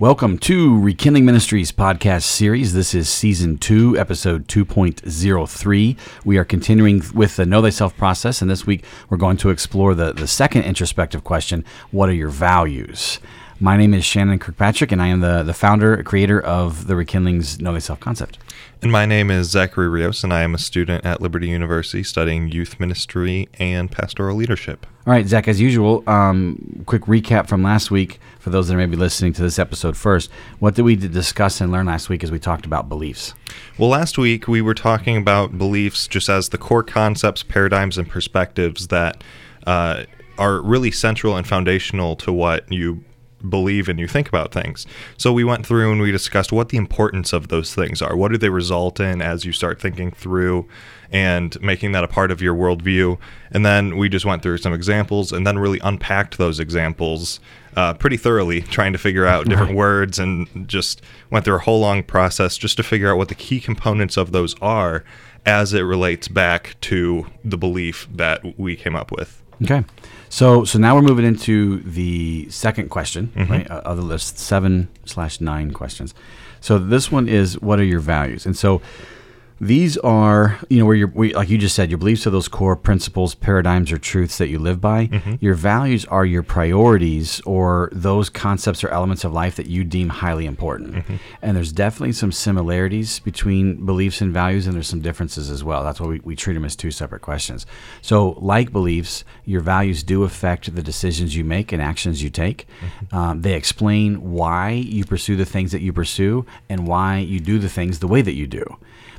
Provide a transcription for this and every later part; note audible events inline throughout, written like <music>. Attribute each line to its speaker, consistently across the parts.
Speaker 1: Welcome to Rekindling Ministries podcast series. This is season two, episode 2.03. We are continuing with the Know Thyself process, and this week we're going to explore the, the second introspective question What are your values? My name is Shannon Kirkpatrick, and I am the, the founder, creator of the Rekindling's Know Thyself concept.
Speaker 2: And my name is Zachary Rios, and I am a student at Liberty University studying youth ministry and pastoral leadership.
Speaker 1: All right, Zach, as usual, um, quick recap from last week for those that may be listening to this episode first. What did we discuss and learn last week as we talked about beliefs?
Speaker 2: Well, last week we were talking about beliefs just as the core concepts, paradigms, and perspectives that uh, are really central and foundational to what you believe and you think about things. So we went through and we discussed what the importance of those things are. What do they result in as you start thinking through and making that a part of your worldview? And then we just went through some examples and then really unpacked those examples uh, pretty thoroughly, <laughs> trying to figure out different words and just went through a whole long process just to figure out what the key components of those are as it relates back to the belief that we came up with.
Speaker 1: Okay. So so now we're moving into the second question mm-hmm. right, uh, of the list, seven slash nine questions. So this one is what are your values? And so these are, you know, where you're, like you just said, your beliefs are those core principles, paradigms, or truths that you live by. Mm-hmm. Your values are your priorities or those concepts or elements of life that you deem highly important. Mm-hmm. And there's definitely some similarities between beliefs and values, and there's some differences as well. That's why we, we treat them as two separate questions. So, like beliefs, your values do affect the decisions you make and actions you take. Mm-hmm. Um, they explain why you pursue the things that you pursue and why you do the things the way that you do.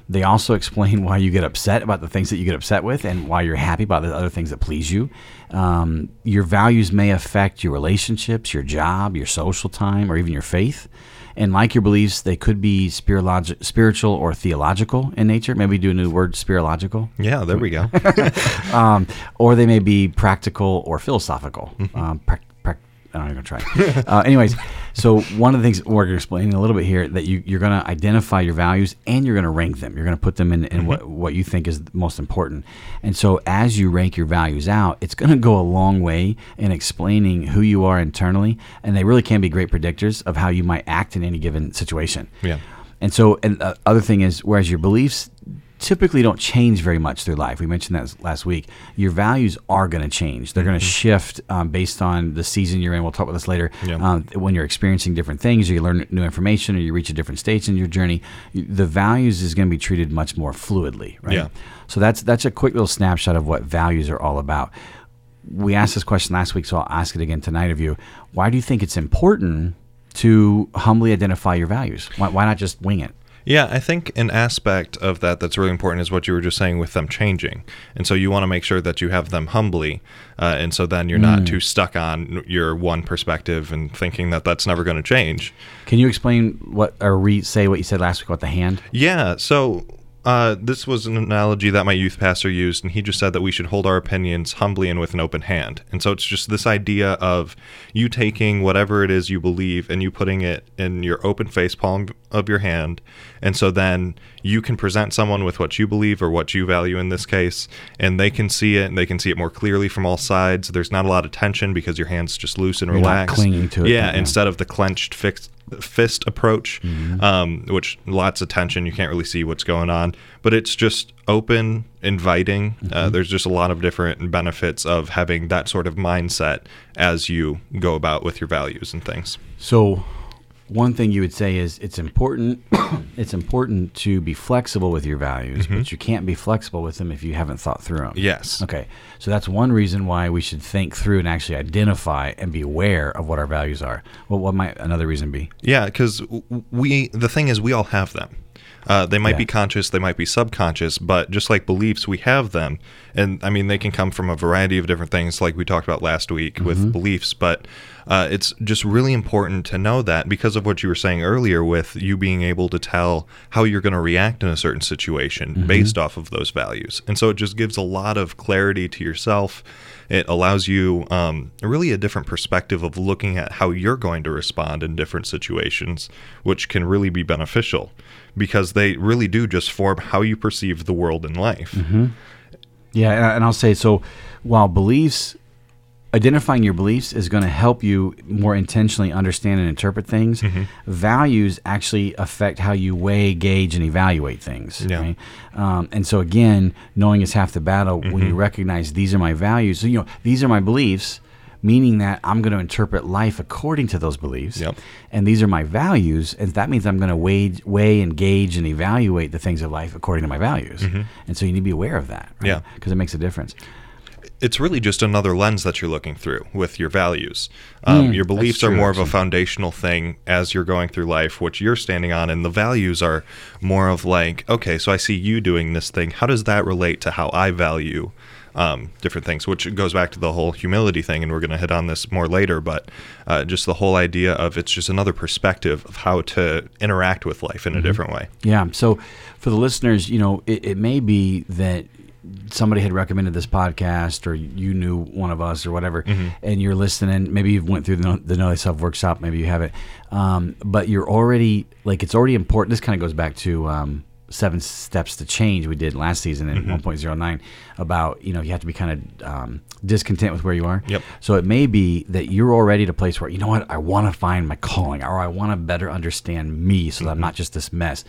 Speaker 1: They also explain why you get upset about the things that you get upset with and why you're happy about the other things that please you. Um, your values may affect your relationships, your job, your social time, or even your faith. And like your beliefs, they could be spiritual or theological in nature. Maybe do a new word, spiritual.
Speaker 2: Yeah, there we go. <laughs>
Speaker 1: um, or they may be practical or philosophical. Mm-hmm. Um, pra- I'm not gonna try. <laughs> uh, anyways, so one of the things we're explaining a little bit here that you, you're going to identify your values and you're going to rank them. You're going to put them in, in mm-hmm. what, what you think is most important. And so as you rank your values out, it's going to go a long way in explaining who you are internally, and they really can be great predictors of how you might act in any given situation.
Speaker 2: Yeah.
Speaker 1: And so, and uh, other thing is, whereas your beliefs typically don't change very much through life. We mentioned that last week. Your values are going to change. They're going to mm-hmm. shift um, based on the season you're in. We'll talk about this later. Yeah. Um, when you're experiencing different things, or you learn new information, or you reach a different stage in your journey, the values is going to be treated much more fluidly, right?
Speaker 2: Yeah.
Speaker 1: So that's that's a quick little snapshot of what values are all about. We asked this question last week, so I'll ask it again tonight of you. Why do you think it's important to humbly identify your values? Why, why not just wing it?
Speaker 2: Yeah, I think an aspect of that that's really important is what you were just saying with them changing. And so you want to make sure that you have them humbly. Uh, and so then you're mm. not too stuck on your one perspective and thinking that that's never going to change.
Speaker 1: Can you explain what, or re say what you said last week about the hand?
Speaker 2: Yeah. So uh, this was an analogy that my youth pastor used, and he just said that we should hold our opinions humbly and with an open hand. And so it's just this idea of you taking whatever it is you believe and you putting it in your open face palm of your hand. And so then you can present someone with what you believe or what you value in this case, and they can see it and they can see it more clearly from all sides. There's not a lot of tension because your hand's just loose and
Speaker 1: You're
Speaker 2: relaxed.
Speaker 1: clinging to
Speaker 2: it. Yeah, instead of the clenched fixed fist approach, mm-hmm. um, which lots of tension. You can't really see what's going on, but it's just open, inviting. Uh, mm-hmm. Uh, there's just a lot of different benefits of having that sort of mindset as you go about with your values and things.
Speaker 1: So, one thing you would say is it's important <coughs> it's important to be flexible with your values mm-hmm. but you can't be flexible with them if you haven't thought through them
Speaker 2: yes
Speaker 1: okay so that's one reason why we should think through and actually identify and be aware of what our values are well what might another reason be
Speaker 2: yeah because we the thing is we all have them uh, they might yeah. be conscious, they might be subconscious, but just like beliefs, we have them. And I mean, they can come from a variety of different things, like we talked about last week mm-hmm. with beliefs. But uh, it's just really important to know that because of what you were saying earlier, with you being able to tell how you're going to react in a certain situation mm-hmm. based off of those values. And so it just gives a lot of clarity to yourself. It allows you um, really a different perspective of looking at how you're going to respond in different situations, which can really be beneficial because they really do just form how you perceive the world and life.
Speaker 1: Mm-hmm. Yeah, and I'll say so. While beliefs identifying your beliefs is going to help you more intentionally understand and interpret things.
Speaker 2: Mm-hmm.
Speaker 1: Values actually affect how you weigh, gauge, and evaluate things.
Speaker 2: Yeah.
Speaker 1: Right? Um, and so again, knowing is half the battle. When
Speaker 2: Mm-hmm.
Speaker 1: you recognize these are my values, so you know these are my beliefs. Meaning that I'm going to interpret life according to those beliefs,
Speaker 2: Yep.
Speaker 1: and these are my values, and that means I'm going to weigh, weigh, engage, and evaluate the things of life according to my values. And so you need to be aware of that,
Speaker 2: Mm-hmm. Yeah.
Speaker 1: because it makes a difference.
Speaker 2: It's really just another lens that you're looking through with your values. Um, your beliefs are more of a foundational thing as you're going through life, which you're standing on, and the values are more of like, okay, so I see you doing this thing. How does that relate to how I value um, different things? Which goes back to the whole humility thing, and we're going to hit on this more later. But uh, just the whole idea of it's just another perspective of how to interact with life in a different way.
Speaker 1: Yeah. So for the listeners, you know, it, it may be that somebody had recommended this podcast or you knew one of us or whatever and you're listening maybe you've went through the the know thyself workshop maybe you haven't um, but you're already like it's already important this kind of goes back to um, seven steps to change we did last season in 1.09 about you know you have to be kind of um, discontent with where you are
Speaker 2: Yep.
Speaker 1: so it may be that you're already at a place where you know what I want to find my calling, or I want to better understand me, so that I'm not just this mess.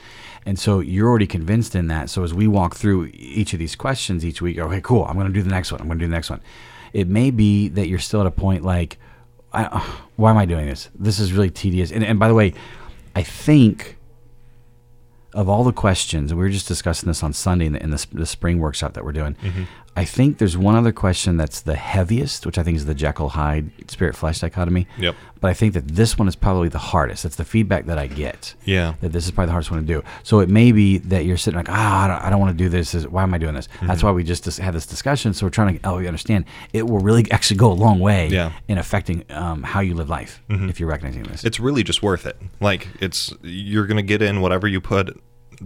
Speaker 1: And so you're already convinced in that. So as we walk through each of these questions each week, okay, cool, I'm going to do the next one. I'm going to do the next one. It may be that you're still at a point like, I, <sighs> why am I doing this? This is really tedious. And, and by the way, I think of all the questions, we were just discussing this on Sunday in the, in the, the spring workshop that we're doing. Mm-hmm. I think there's one other question that's the heaviest, which I think is the Jekyll Hyde spirit flesh dichotomy.
Speaker 2: Yep.
Speaker 1: But I think that this one is probably the hardest. That's the feedback that I get.
Speaker 2: Yeah.
Speaker 1: That this is probably the hardest one to do. So it may be that you're sitting like, ah, I don't, I don't want to do this. Why am I doing this?
Speaker 2: Mm-hmm.
Speaker 1: That's why we just had this discussion. So we're trying to help you understand. It will really actually go a long way
Speaker 2: Yeah. Mm-hmm.
Speaker 1: in affecting um, how you live life if you're recognizing this.
Speaker 2: it's really just worth it. Like it's you're gonna get in whatever you put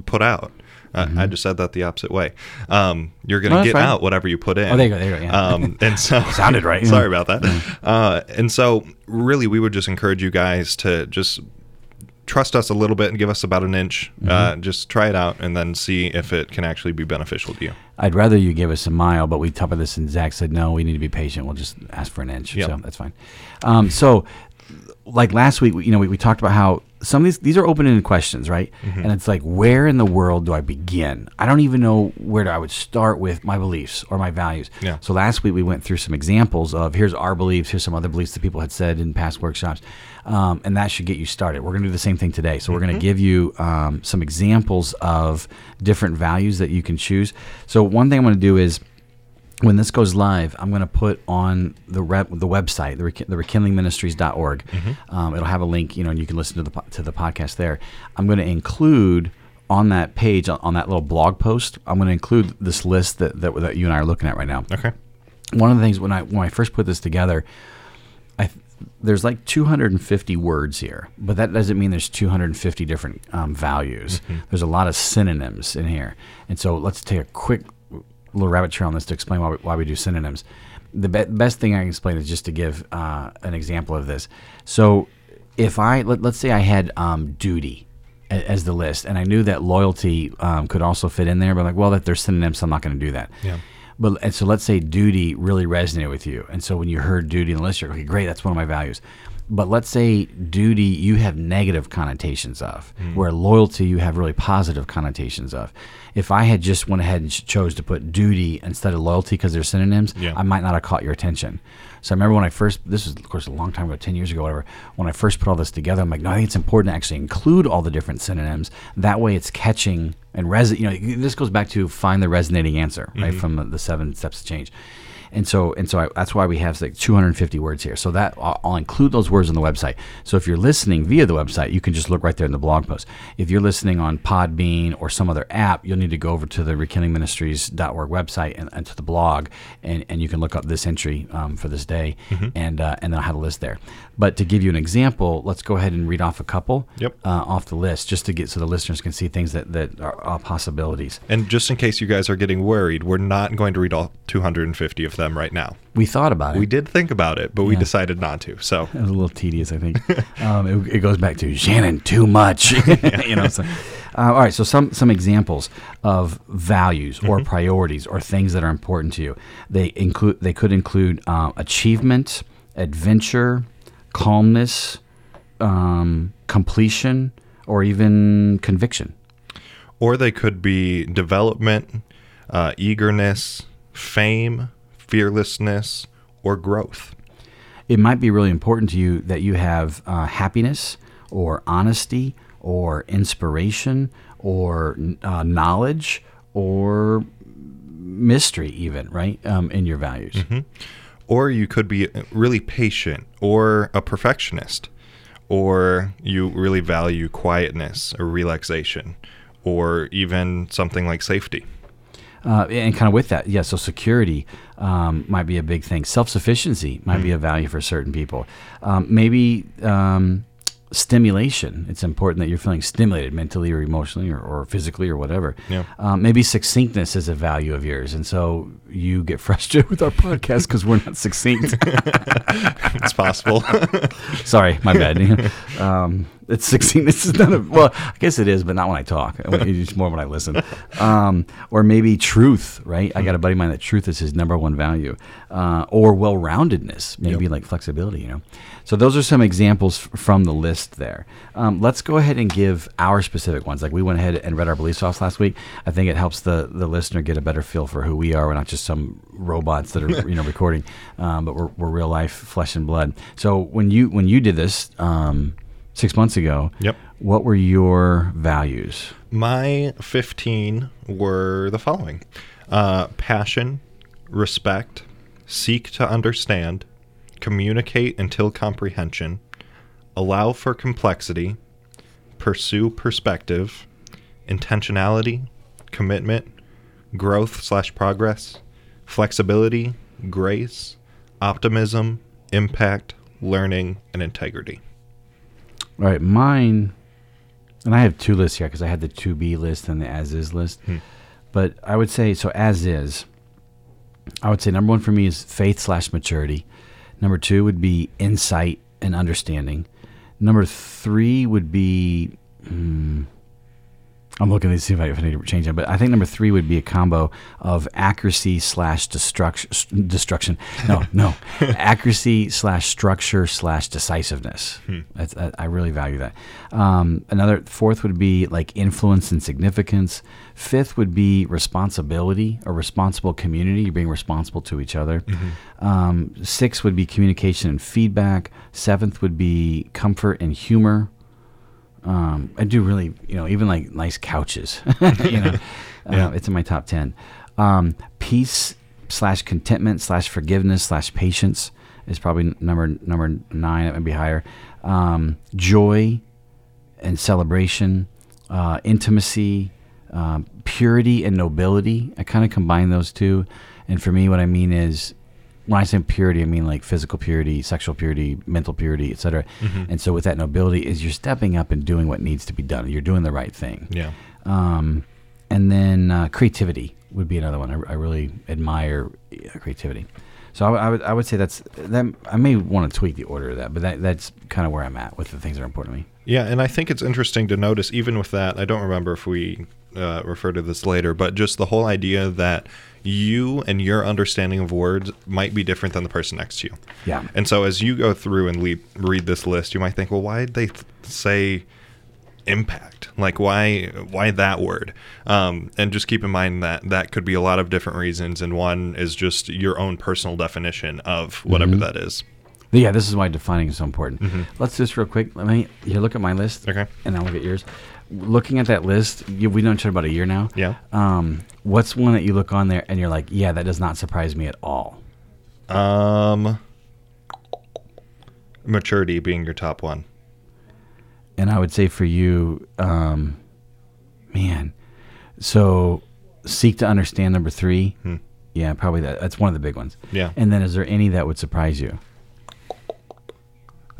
Speaker 2: put out. Uh, I just said that the opposite way. Um, you're gonna
Speaker 1: Mm-hmm. No,
Speaker 2: get out whatever you put in.
Speaker 1: Oh, there you go, there you go, yeah.
Speaker 2: Um, <laughs> and so
Speaker 1: Sounded right.
Speaker 2: Sorry about that. Uh, and so really, we would just encourage you guys to just trust us a little bit and give us about an inch.
Speaker 1: Mm-hmm.
Speaker 2: Uh, just try it out and then see if it can actually be beneficial to you.
Speaker 1: I'd rather you give us a mile, but we top of this, and Zach said, no, we need to be patient. We'll just ask for an inch.
Speaker 2: Yep.
Speaker 1: So that's fine. Um, so, like last week, you know, we, we talked about how some of these these are open ended questions, right?
Speaker 2: Mm-hmm.
Speaker 1: And it's like, where in the world do I begin? I don't even know where I would start with my beliefs or my values.
Speaker 2: Yeah.
Speaker 1: So last week we went through some examples of here's our beliefs, here's some other beliefs that people had said in past workshops, um, and that should get you started. We're going to do the same thing today. So we're going to give you um, some examples of different values that you can choose. So one thing I'm going to do is when this goes live, I'm going to put on the rep, the website, the, Rek- the rekindlingministries.org. Um, it'll have a link, you know, and you can listen to the po- to the podcast there. I'm going to include on that page, on, that little blog post, I'm going to include this list that, that that you and I are looking at right now.
Speaker 2: Okay.
Speaker 1: One of the things when I when I first put this together, I there's like 250 words here, but that doesn't mean there's 250 different um, values. There's a lot of synonyms in here, and so let's take a quick little rabbit trail on this to explain why we, why we do synonyms. The be- best thing I can explain is just to give uh, an example of this. So, if I let, let's say I had um, duty a- as the list, and I knew that loyalty um, could also fit in there, but I'm like, well, that they're synonyms, so I'm not going to do that.
Speaker 2: Yeah.
Speaker 1: But and so let's say duty really resonated with you, and so when you heard duty in the list, you're like, okay, great, that's one of my values. But let's say duty you have negative connotations of, hmm. where loyalty you have really positive connotations of. If I had just went ahead and ch- chose to put duty instead of loyalty because they're synonyms,
Speaker 2: Yeah.
Speaker 1: I might not have caught your attention. So I remember when I first, this was of course a long time ago, 10 years ago, whatever, when I first put all this together, I'm like, no, I think it's important to actually include all the different synonyms. That way it's catching and res, you know, this goes back to find the resonating answer, right, mm-hmm. from the, the seven steps to change. And so, and so I, that's why we have like 250 words here. So that I'll, I'll include those words on the website. So if you're listening via the website, you can just look right there in the blog post. If you're listening on Podbean or some other app, you'll need to go over to the rekindlingministries.org website and, and to the blog, and, and you can look up this entry um, for this day, and uh, and then I'll have a list there. But to give you an example, let's go ahead and read off a couple
Speaker 2: Yep.
Speaker 1: uh, off the list, just to get so the listeners can see things that that are, are possibilities.
Speaker 2: And just in case you guys are getting worried, we're not going to read all 250 of them right now.
Speaker 1: We thought about it.
Speaker 2: We did think about it, but we decided not to. So <laughs>
Speaker 1: It was a little tedious, I think. <laughs> um, it, it goes back to Shannon too much, <laughs> you know. So, Uh, all right. So some some examples of values or priorities or things that are important to you. They include they could include uh, achievement, adventure, calmness, um, completion, or even conviction.
Speaker 2: Or they could be development, uh, eagerness, fame, fearlessness, or growth.
Speaker 1: It might be really important to you that you have uh, happiness or honesty or inspiration or uh, knowledge or mystery, even, right? Um, in your values.
Speaker 2: Or you could be really patient or a perfectionist. Or you really value quietness or relaxation. Or even something like safety.
Speaker 1: Uh, and kind of with that, yeah. So security um, might be a big thing. Self sufficiency might be a value for certain people. Um, maybe um, stimulation. It's important that you're feeling stimulated mentally or emotionally or, or physically or whatever.
Speaker 2: Yeah.
Speaker 1: Um, maybe succinctness is a value of yours, and so you get <laughs> frustrated with our podcast because we're not succinct. <laughs>
Speaker 2: It's possible. <laughs>
Speaker 1: Sorry, my bad. um, it's succinctness is not a well. I guess it is, but not when I talk. It's more when I listen. Um, or maybe truth, right? I got a buddy of mine that truth is his number one value, uh, or well-roundedness, maybe
Speaker 2: Yep.
Speaker 1: like flexibility. You know. So those are some examples f- from the list there. Um, let's go ahead and give our specific ones. Like we went ahead and read our beliefs off last week. I think it helps the the listener get a better feel for who we are. We're not just some robots that are <laughs> you know recording, um, but we're, we're real life flesh and blood. So when you when you did this um, six months ago,
Speaker 2: Yep.
Speaker 1: what were your values?
Speaker 2: My 15 were the following uh, passion, respect, seek to understand, communicate until comprehension, allow for complexity, pursue perspective, intentionality, commitment, growth slash progress, flexibility, grace, optimism, impact, learning, and integrity.
Speaker 1: All right, mine, and I have two lists here because I had the to be list and the as is list. But I would say so as is. I would say number one for me is faith slash maturity. Number two would be insight and understanding. Number three would be. hmm, I'm looking to see if I, if I need to change that, but I think number three would be a combo of accuracy slash destruction. Destruction. No, <laughs> no, accuracy slash structure slash decisiveness. That's, I, I really value that. Um, another fourth would be like influence and significance. Fifth would be responsibility, a responsible community. You're being responsible to each other. Um, six would be communication and feedback. Seventh would be comfort and humor um, I do really, you know, even like nice couches, <laughs> you know, <laughs> uh, it's in my top 10. Um, peace slash contentment slash forgiveness slash patience is probably number, number nine. It might be higher. Um, joy and celebration, uh, intimacy, um, purity and nobility. I kind of combine those two. And for me, what I mean is when I say purity, I mean like physical purity, sexual purity, mental purity, etc. And so with that nobility is you're stepping up and doing what needs to be done. You're doing the right thing.
Speaker 2: Yeah.
Speaker 1: Um, and then uh, creativity would be another one. I, I really admire uh, creativity. So I, would- I would I would say that's that. I may want to tweak the order of that, but that that's kind of where I'm at with the things that are important to me.
Speaker 2: Yeah, and I think it's interesting to notice, even with that, I don't remember if we uh, refer to this later, but just the whole idea that you and your understanding of words might be different than the person next to you.
Speaker 1: Yeah.
Speaker 2: And so as you go through and le- read this list, you might think, well, why did they th- say impact? Like, why why that word? Um, and just keep in mind that that could be a lot of different reasons, and one is just your own personal definition of whatever that is.
Speaker 1: Yeah, this is why defining is so important. Let's just real quick. Let me here look at my list.
Speaker 2: Okay.
Speaker 1: And I'll look at yours. Looking at that list, you, we've known each other about a year now.
Speaker 2: Yeah.
Speaker 1: Um, what's one that you look on there and you're like, yeah, that does not surprise me at all.
Speaker 2: Um, maturity being your top one.
Speaker 1: And I would say for you, um, man, so seek to understand number three. Yeah, probably that. That's one of the big ones.
Speaker 2: Yeah.
Speaker 1: And then is there any that would surprise you?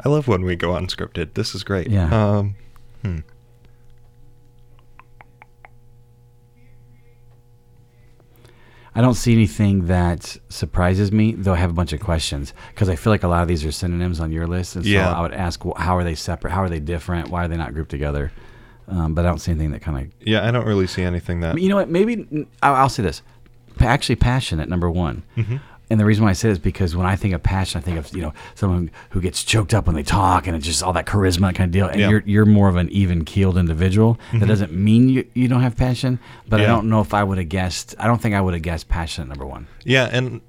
Speaker 2: I love when we go unscripted. This is great.
Speaker 1: Yeah.
Speaker 2: Um,
Speaker 1: I don't see anything that surprises me, though I have a bunch of questions because I feel like a lot of these are synonyms on your list. And so
Speaker 2: Yeah.
Speaker 1: I would ask, how are they separate? How are they different? Why are they not grouped together? um, but I don't see anything that kind of.
Speaker 2: Yeah, I don't really see anything that.
Speaker 1: You know what? Maybe I'll, I'll say this. Actually, passionate, number one. And the reason why I say this is because when I think of passion, I think of you know someone who gets choked up when they talk, and it's just all that charisma kind of deal. And
Speaker 2: Yeah.
Speaker 1: you're you're more of an even keeled individual. That doesn't mean you, you don't have passion, but I don't know if I would have guessed. I don't think I would have guessed passionate number one.
Speaker 2: Yeah, and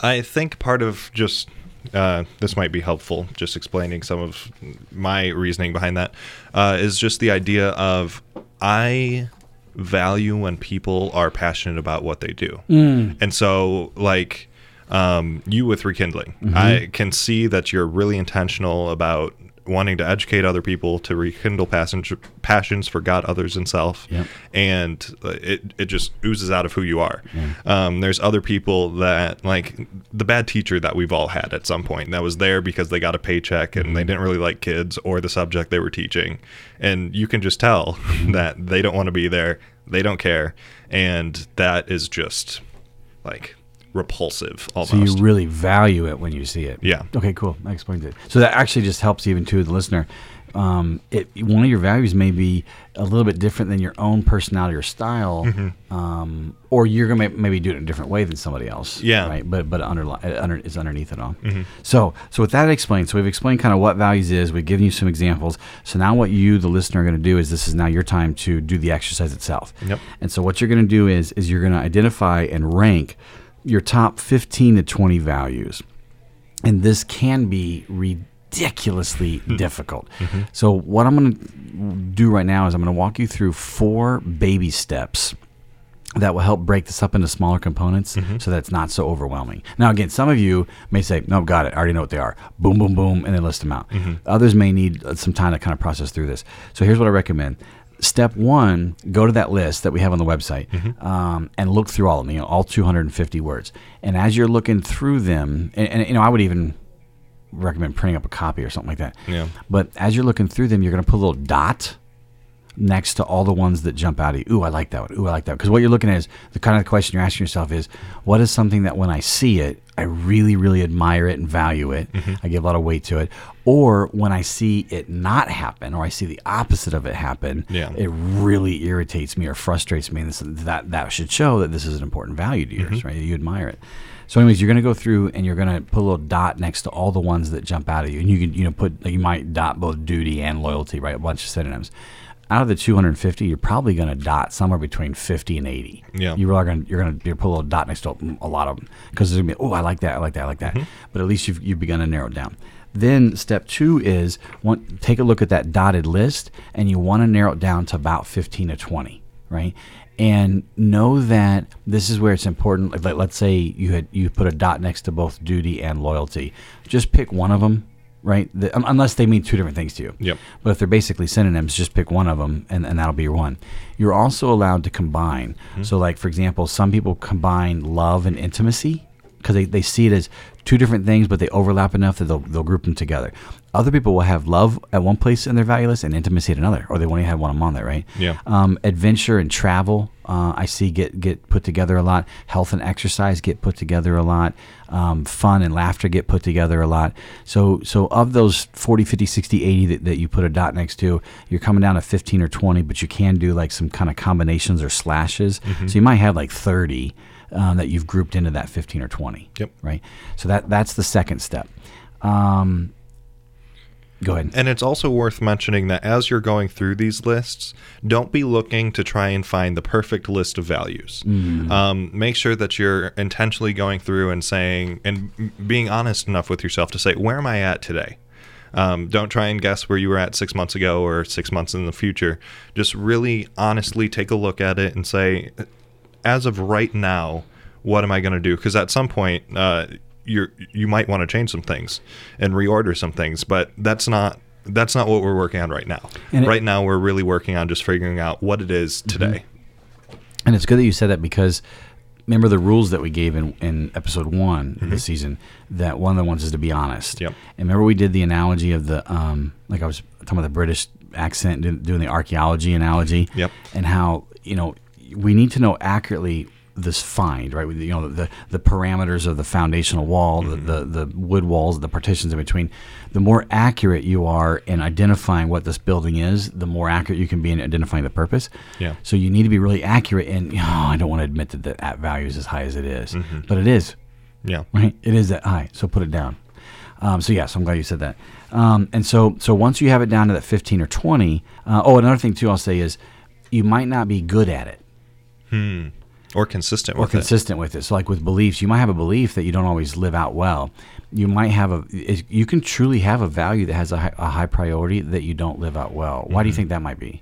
Speaker 2: I think part of just uh, this might be helpful, just explaining some of my reasoning behind that, uh, is just the idea of I value when people are passionate about what they do. And so, like, um, you with Rekindling, I can see that you're really intentional about wanting to educate other people to rekindle passion, passions for God, others, and self.
Speaker 1: Yep.
Speaker 2: And uh, it, it just oozes out of who you are. Um, there's other people that, like the bad teacher that we've all had at some point, that was there because they got a paycheck and they didn't really like kids or the subject they were teaching. And you can just tell <laughs> that they don't want to be there, they don't care. And that is just like repulsive almost.
Speaker 1: So you really value it when you see it.
Speaker 2: Yeah.
Speaker 1: Okay, cool. That explains it. So that actually just helps even to the listener. Um, it, one of your values may be a little bit different than your own personality or style,
Speaker 2: Mm-hmm.
Speaker 1: um, or you're gonna maybe do it in a different way than somebody else.
Speaker 2: Yeah.
Speaker 1: Right. But but under, under is underneath it all. So so with that explained, so we've explained kind of what values is. We've given you some examples. So now what you, the listener, are going to do is this is now your time to do the exercise itself.
Speaker 2: Yep.
Speaker 1: And so what you're going to do is is you're going to identify and rank your top 15 to 20 values. And this can be ridiculously <laughs> mm-hmm. difficult. So what I'm going to do right now is I'm going to walk you through four baby steps that will help break this up into smaller components mm-hmm. so that it's not so overwhelming. Now, again, some of you may say, no, got it. I already know what they are. Boom, boom, boom, and then list them out. Mm-hmm. Others may need uh, some time to kind of process through this. So here's what I recommend. Step one, go to that list that we have on the website um, and look through all of them, you know, all 250 words. And as you're looking through them, and, and you know, I would even recommend printing up a copy or something like that.
Speaker 2: Yeah.
Speaker 1: But as you're looking through them, you're going to put a little dot next to all the ones that jump out at you. Ooh, I like that one. Ooh, I like that. Because what you're looking at is the kind of question you're asking yourself is, what is something that when I see it, I really, really admire it and value it. Mm-hmm. I give a lot of weight to it. Or when I see it not happen, or I see the opposite of it happen,
Speaker 2: Yeah.
Speaker 1: it really irritates me or frustrates me. And this, that that should show that this is an important value to yours, mm-hmm. right? You admire it. So, anyways, you're going to go through and you're going to put a little dot next to all the ones that jump out at you, and you can you know put you might dot both duty and loyalty, right? A bunch of synonyms. Out of the 250, you're probably going to dot somewhere between 50 and 80.
Speaker 2: Yeah.
Speaker 1: You are going to you're going to put a little dot next to a lot of them because there's going to be oh I like that I like that I like that. Mm-hmm. But at least you've you've begun to narrow it down. Then step two is want, take a look at that dotted list, and you want to narrow it down to about 15 to 20, right? And know that this is where it's important. Like, let- let's say you had you put a dot next to both duty and loyalty. Just pick one of them, right? The, un- unless they mean two different things to you.
Speaker 2: Yep.
Speaker 1: But if they're basically synonyms, just pick one of them, and, and that'll be your one. You're also allowed to combine. Mm-hmm. So, like for example, some people combine love and intimacy because they, they see it as two different things, but they overlap enough that they'll, they'll group them together. Other people will have love at one place in their value list and intimacy at another, or they won't even have one of them on there, right?
Speaker 2: Yeah.
Speaker 1: Um, adventure and travel, uh, I see get get put together a lot. Health and exercise get put together a lot. Um, fun and laughter get put together a lot. So so of those 40, 50, 60, 80 that, that you put a dot next to, you're coming down to 15 or 20, but you can do like some kind of combinations or slashes. So you might have like 30 um, that you've grouped into that 15 or 20.
Speaker 2: Yep.
Speaker 1: Right. So that that's the second step. Um, go ahead.
Speaker 2: And it's also worth mentioning that as you're going through these lists, don't be looking to try and find the perfect list of values. Um, make sure that you're intentionally going through and saying, and being honest enough with yourself to say, where am I at today? Um, don't try and guess where you were at six months ago or six months in the future. Just really honestly take a look at it and say, as of right now, what am I going to do? Because at some point, uh, you're you might want to change some things and reorder some things, but that's not that's not what we're working on right now.
Speaker 1: And it-
Speaker 2: right now, we're really working on just figuring out what it is today.
Speaker 1: And it's good that you said that because remember the rules that we gave in, in episode one of the season that one of the ones is to be honest.
Speaker 2: Yep.
Speaker 1: And remember we did the analogy of the um like I was talking about the British accent doing, doing the archaeology analogy.
Speaker 2: Yep.
Speaker 1: And how you know we need to know accurately this find, right? You know, the the parameters of the foundational wall, the, the the wood walls, the partitions in between. The more accurate you are in identifying what this building is, the more accurate you can be in identifying the purpose.
Speaker 2: Yeah.
Speaker 1: So you need to be really accurate in. You know, <laughs> I don't want to admit that the at value is as high as it is, but it is
Speaker 2: Yeah.
Speaker 1: right? It is that high, so put it down. Um, so yes, I'm glad you said that. Um, and so so once you have it down to that 15 or 20, uh, oh, another thing too, I'll say is you might not be good at it Hmm.
Speaker 2: Or consistent
Speaker 1: or consistent with it. So like with beliefs, you might have a belief that you don't always live out well. You might have a you can truly have a value that has a high, a high priority that you don't live out well. Why do you mm-hmm. think that might be?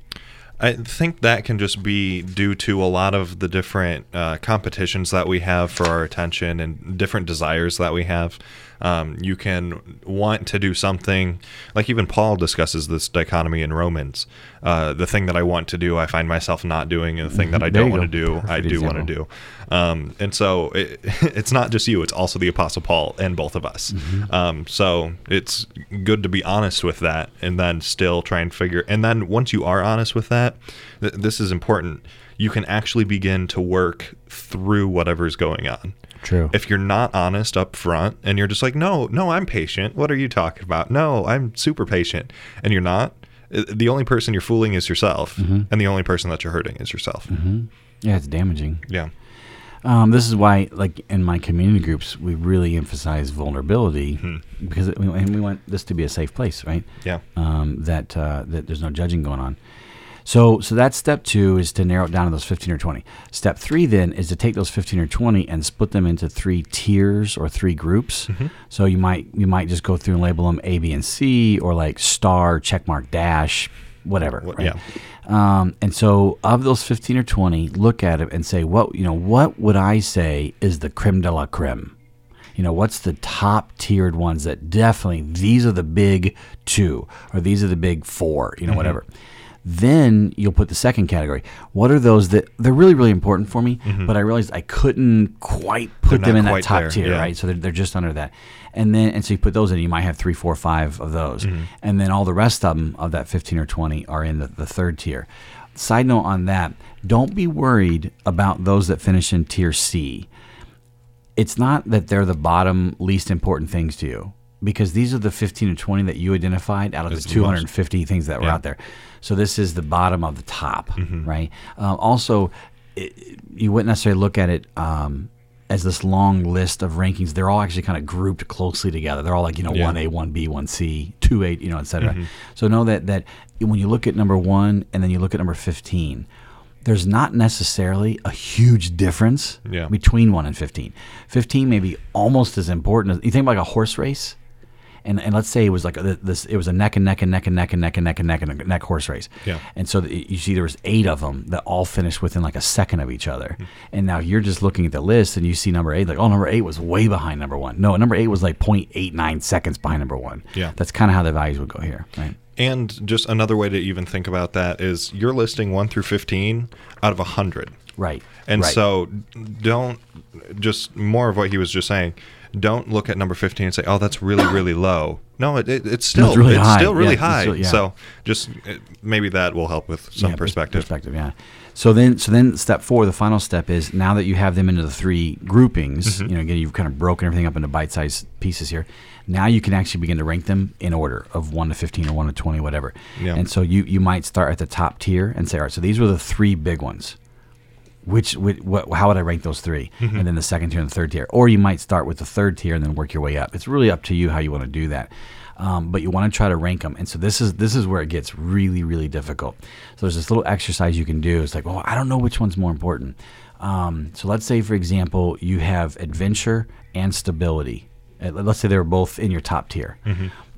Speaker 2: I think that can just be due to a lot of the different uh, competitions that we have for our attention and different desires that we have. Um, you can want to do something, like even Paul discusses this dichotomy in Romans. Uh, the thing that I want to do, I find myself not doing, and the thing that I
Speaker 1: There
Speaker 2: don't want to do, I do want to do. Um, and so it, <laughs> it's not just you; it's also the Apostle Paul and both of us. Um, so it's good to be honest with that, and then still try and figure. And then once you are honest with that, th- this is important. You can actually begin to work through whatever's going on.
Speaker 1: True.
Speaker 2: If you're not honest up front and you're just like, no, no, I'm patient. What are you talking about? No, I'm super patient. And you're not, the only person you're fooling is yourself. And the only person that you're hurting is yourself.
Speaker 1: yeah, it's damaging.
Speaker 2: Yeah.
Speaker 1: Um, this is why, like in my community groups, we really emphasize vulnerability because it, and we want this to be a safe place, right?
Speaker 2: Yeah.
Speaker 1: Um, that uh, that there's no judging going on. So, so that's step two is to narrow it down to those 15 or 20. Step three then is to take those 15 or 20 and split them into three tiers or three groups. So you might you might just go through and label them A, B, and C, or like star, check mark, dash, whatever.
Speaker 2: What-
Speaker 1: right?
Speaker 2: yeah.
Speaker 1: Um, and so, of those 15 or 20, look at it and say, what you know, what would I say is the creme de la creme? You know, what's the top tiered ones that definitely these are the big two or these are the big four,
Speaker 2: Mm-hmm.
Speaker 1: you know, whatever. Then you'll put the second category. What are those that they're really, really important for me, but I realized I couldn't quite put
Speaker 2: Mm-hmm. They're
Speaker 1: them in that top
Speaker 2: there,
Speaker 1: tier,
Speaker 2: yeah.
Speaker 1: right? So they're, they're just under that. And then, and so you put those in, you might have three, four, five of those.
Speaker 2: Mm-hmm.
Speaker 1: And then all the rest of them, of that 15 or 20, are in the, the third tier. Side note on that don't be worried about those that finish in tier C. It's not that they're the bottom least important things to you because these are the 15 or 20 that you identified out of the
Speaker 2: the
Speaker 1: 250 things that were
Speaker 2: Yeah.
Speaker 1: out there. So this is the bottom of the top,
Speaker 2: Mm-hmm.
Speaker 1: right? Um, also, it, you wouldn't necessarily look at it um, as this long list of rankings. They're all actually kind of grouped closely together. They're all like you know
Speaker 2: Yeah.
Speaker 1: one A, one B, one C, two A, you know, et cetera.
Speaker 2: Mm-hmm.
Speaker 1: So know that that when you look at number one and then you look at number 15. There's not necessarily a huge difference
Speaker 2: Yeah.
Speaker 1: between 1 and 15. 15 may be almost as important as you think about like a horse race and, and let's say it was like a, this it was a neck and neck and neck and neck and neck and neck and neck and neck horse race
Speaker 2: Yeah.
Speaker 1: and so the, you see there was eight of them that all finished within like a second of each other
Speaker 2: Hmm.
Speaker 1: and now you're just looking at the list and you see number eight like oh number eight was way behind number one no number eight was like 0.89 seconds behind number one
Speaker 2: Yeah.
Speaker 1: that's kind of how the values would go here right
Speaker 2: And just another way to even think about that is you're listing 1 through 15 out of 100.
Speaker 1: right
Speaker 2: And
Speaker 1: right.
Speaker 2: so don't just more of what he was just saying. Don't look at number 15 and say, "Oh, that's really really <coughs> low." No, it, it, it's still
Speaker 1: it's really
Speaker 2: it's
Speaker 1: high.
Speaker 2: still really
Speaker 1: Yeah, it's
Speaker 2: high.
Speaker 1: still- yeah.
Speaker 2: So just uh, maybe that will help with some
Speaker 1: Yeah,
Speaker 2: perspective.
Speaker 1: Perspective, yeah. So then, so then, step four, the final step is now that you have them into the three groupings.
Speaker 2: Mm-hmm.
Speaker 1: You know, again, you've kind of broken everything up into bite-sized pieces here. Now you can actually begin to rank them in order of one to fifteen or one to twenty, whatever.
Speaker 2: Yeah.
Speaker 1: And so you you might start at the top tier and say, all right, so these were the three big ones. Which, which what, how would I rank those 3
Speaker 2: Mm-hmm.
Speaker 1: and then the second tier and the third tier, or you might start with the third tier and then work your way up. It's really up to you how you want to do that. Um, but you want to try to rank them, and so this is this is where it gets really really difficult. So there's this little exercise you can do. It's like, well, I don't know which one's more important. Um, so let's say, for example, you have adventure and stability. Uh, Let's say they're both in your top tier,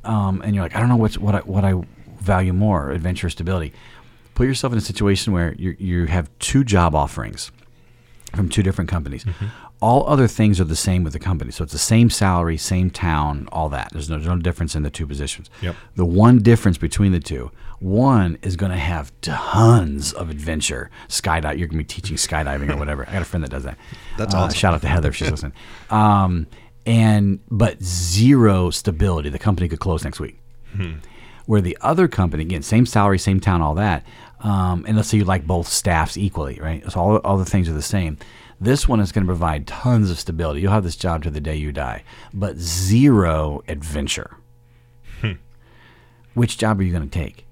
Speaker 1: um, and you're like, I don't know what's what I, what I value more, adventure or stability. Put yourself in a situation where you you have two job offerings from two different companies. All other things are the same with the company. So it's the same salary, same town, all that. There's no, there's no difference in the two positions.
Speaker 2: Yep.
Speaker 1: The one difference between the two, one is going to have tons of adventure, skydive. You're going to be teaching skydiving or whatever. I got a friend that does that. <laughs>
Speaker 2: That's
Speaker 1: Uh,
Speaker 2: awesome.
Speaker 1: Shout out to Heather if she's <laughs> listening. Um, and but zero stability. The company could close next week. Where the other company, again, same salary, same town, all that, um, and let's say you like both staffs equally, right? So all, all the things are the same. This one is going to provide tons of stability. You'll have this job to the day you die, but zero adventure. Which job are you going to take?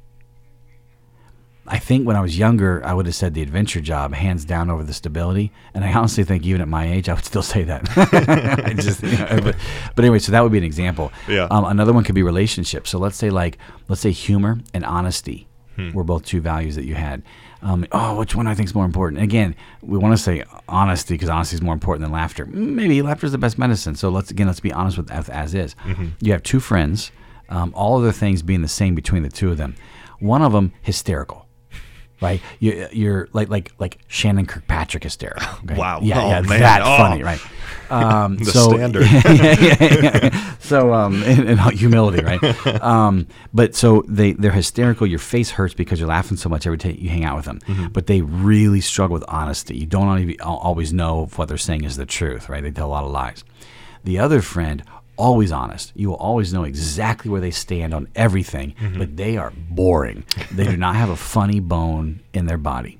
Speaker 1: I think when I was younger, I would have said the adventure job, hands down, over the stability. And I honestly think even at my age, I would still say that. <laughs> Just, you know, but, but anyway, so that would be an example.
Speaker 2: Yeah.
Speaker 1: Um, another one could be relationships. So let's say like, let's say humor and honesty
Speaker 2: Hmm.
Speaker 1: were both two values that you had. Um, oh, which one I think is more important? Again, we want to say honesty because honesty is more important than laughter. Maybe laughter is the best medicine. So let's again, let's be honest with as, as is.
Speaker 2: Mm-hmm.
Speaker 1: You have two friends, um, all other things being the same between the two of them. One of them hysterical right? You, you're like like like Shannon Kirkpatrick hysterical. <laughs> okay?
Speaker 2: Wow.
Speaker 1: Yeah,
Speaker 2: Oh,
Speaker 1: yeah,
Speaker 2: man.
Speaker 1: that
Speaker 2: Oh.
Speaker 1: funny, right? <laughs> Um,
Speaker 2: The
Speaker 1: so, <laughs>
Speaker 2: standard.
Speaker 1: yeah, yeah, yeah. So um, in, in humility, right? Um, but so they they're hysterical. Your face hurts because you're laughing so much every time you hang out with them.
Speaker 2: Mm-hmm.
Speaker 1: But they really struggle with honesty. You don't always, always know if what they're saying is the truth, right? They tell a lot of lies. The other friend. Always honest. You will always know exactly where they stand on everything,
Speaker 2: Mm-hmm.
Speaker 1: but they are boring. They do not have a funny bone in their body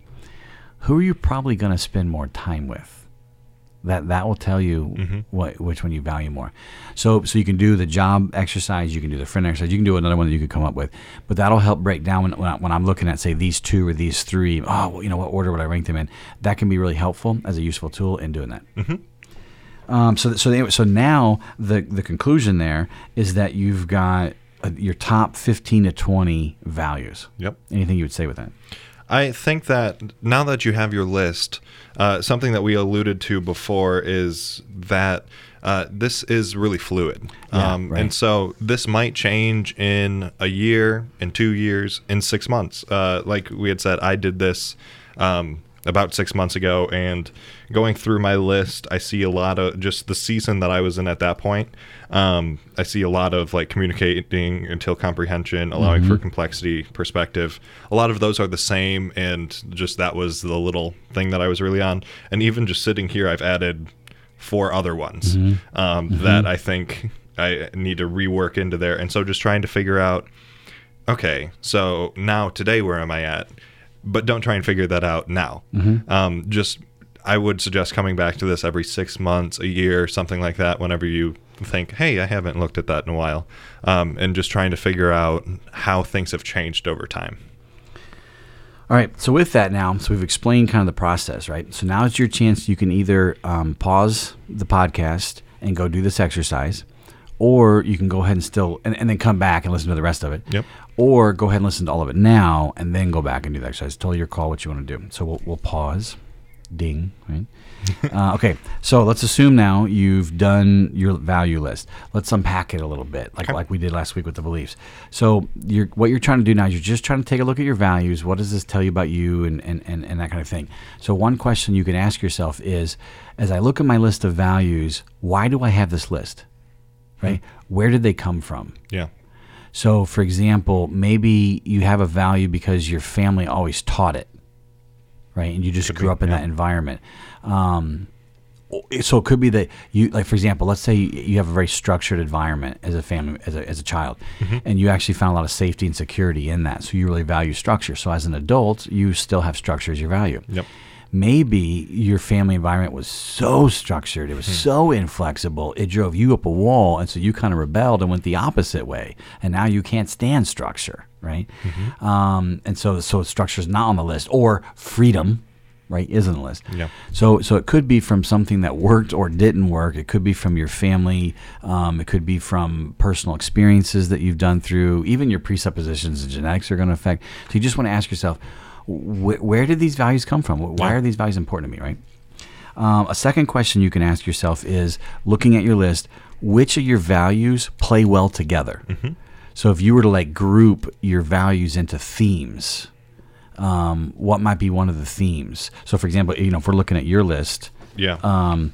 Speaker 1: who are you probably going to spend more time with? That that will tell you what which one you value more. So so you can do the job exercise, you can do the friend exercise, you can do another one that you could come up with, but that'll help break down when, when, I, when I'm looking at say these two or these three. Oh, well, you know what order would I rank them in? That can be really helpful as a useful tool in doing that. Um, so so anyway, so now the the conclusion there is that you've got uh, your top 15 to 20 values.
Speaker 2: Yep.
Speaker 1: Anything you would say with that?
Speaker 2: I think that now that you have your list, uh, something that we alluded to before is that uh, this is really fluid.
Speaker 1: Yeah,
Speaker 2: um,
Speaker 1: right.
Speaker 2: And so this might change in a year, in two years, in six months. Uh, like we had said, I did this um, about six months ago, and going through my list, I see a lot of just the season that I was in at that point. Um, I see a lot of like communicating until comprehension, allowing for complexity, perspective. A lot of those are the same, and just that was the little thing that I was really on. And even just sitting here, I've added four other ones um, that I think I need to rework into there. And so just trying to figure out okay, so now today, where am I at? But don't try and figure that out now. Um, just, I would suggest coming back to this every six months, a year, something like that, whenever you think, hey, I haven't looked at that in a while, um, and just trying to figure out how things have changed over time.
Speaker 1: All right. So with that now, so we've explained kind of the process, right? So now it's your chance. You can either um, pause the podcast and go do this exercise, or you can go ahead and still and, and then come back and listen to the rest of it.
Speaker 2: Yep.
Speaker 1: Or go ahead and listen to all of it now and then go back and do the exercise. Totally your call what you want to do. So we'll, we'll pause. Ding. Right. <laughs> uh, okay. So let's assume now you've done your value list. Let's unpack it a little bit, like
Speaker 2: Okay.
Speaker 1: like we did last week with the beliefs. So you're what you're trying to do now is you're just trying to take a look at your values. What does this tell you about you and, and, and, and that kind of thing. So one question you can ask yourself is as I look at my list of values, why do I have this list? Right? Where did they come from?
Speaker 2: Yeah.
Speaker 1: So, for example, maybe you have a value because your family always taught it, right? And you just
Speaker 2: Could
Speaker 1: grew
Speaker 2: be,
Speaker 1: up in
Speaker 2: yeah.
Speaker 1: that environment. Um, so it could be that you, like, for example, let's say you, have a very structured environment as a family, as a, as a child,
Speaker 2: Mm-hmm.
Speaker 1: and you actually found a lot of safety and security in that. So you really value structure. So as an adult, you still have structure as your value
Speaker 2: Yep.
Speaker 1: Maybe your family environment was so structured, it was so inflexible, it drove you up a wall, and so you kind of rebelled and went the opposite way, and now you can't stand structure, right? Um, and so, so structure is not on the list, or freedom, right, is on the list.
Speaker 2: Yeah.
Speaker 1: So, so it could be from something that worked or didn't work. It could be from your family. Um, it could be from personal experiences that you've done through. Even your presuppositions and genetics are going to affect. So you just want to ask yourself, wh- where did these values come from? Why are these values important to me? Right. Um, a second question you can ask yourself is, looking at your list, which of your values play well together? So if you were to like group your values into themes, um, what might be one of the themes? So, for example, you know, if we're looking at your list,
Speaker 2: Yeah.
Speaker 1: um,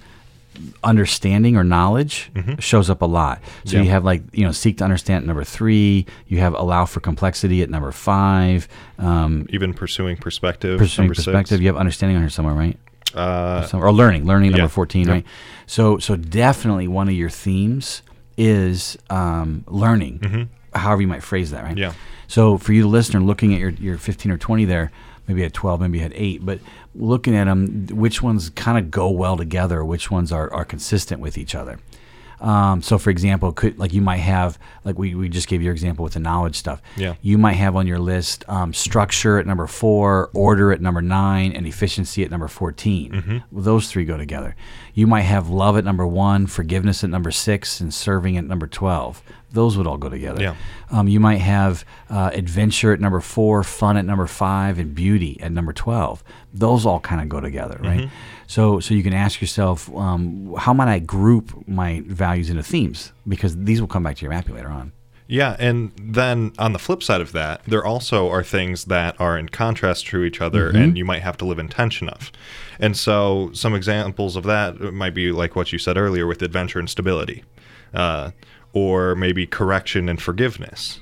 Speaker 1: understanding or knowledge shows up a lot. So
Speaker 2: Yeah.
Speaker 1: you have like you know seek to understand at number three. You have allow for complexity at number five. Um,
Speaker 2: Even pursuing perspective.
Speaker 1: pursuing
Speaker 2: number six.
Speaker 1: perspective. You have understanding on here somewhere, right?
Speaker 2: Uh,
Speaker 1: or learning, learning number
Speaker 2: yeah.
Speaker 1: 14,
Speaker 2: Yeah.
Speaker 1: right? So, so definitely one of your themes is um, learning.
Speaker 2: Mm-hmm.
Speaker 1: however you might phrase that, right?
Speaker 2: Yeah.
Speaker 1: So for you, the listener, looking at your, your 15 or 20 there, maybe at 12, maybe at 8, but looking at them, which ones kind of go well together, which ones are, are consistent with each other. Um, so, for example, could like you might have like we, we just gave your example with the knowledge stuff.
Speaker 2: Yeah.
Speaker 1: You might have on your list um, structure at number four, order at number nine, and efficiency at number 14 Well, those three go together. You might have love at number one, forgiveness at number six, and serving at number twelve. Those would all go together.
Speaker 2: Yeah.
Speaker 1: Um, you might have uh, adventure at number four, fun at number five, and beauty at number twelve. Those all kind of go together, right? So, so you can ask yourself, um, how might I group my values into themes? Because these will come back to your map later on.
Speaker 2: Yeah, and then on the flip side of that, there also are things that are in contrast to each other, and you might have to live in tension of. And so, some examples of that might be like what you said earlier with adventure and stability, uh, or maybe correction and forgiveness,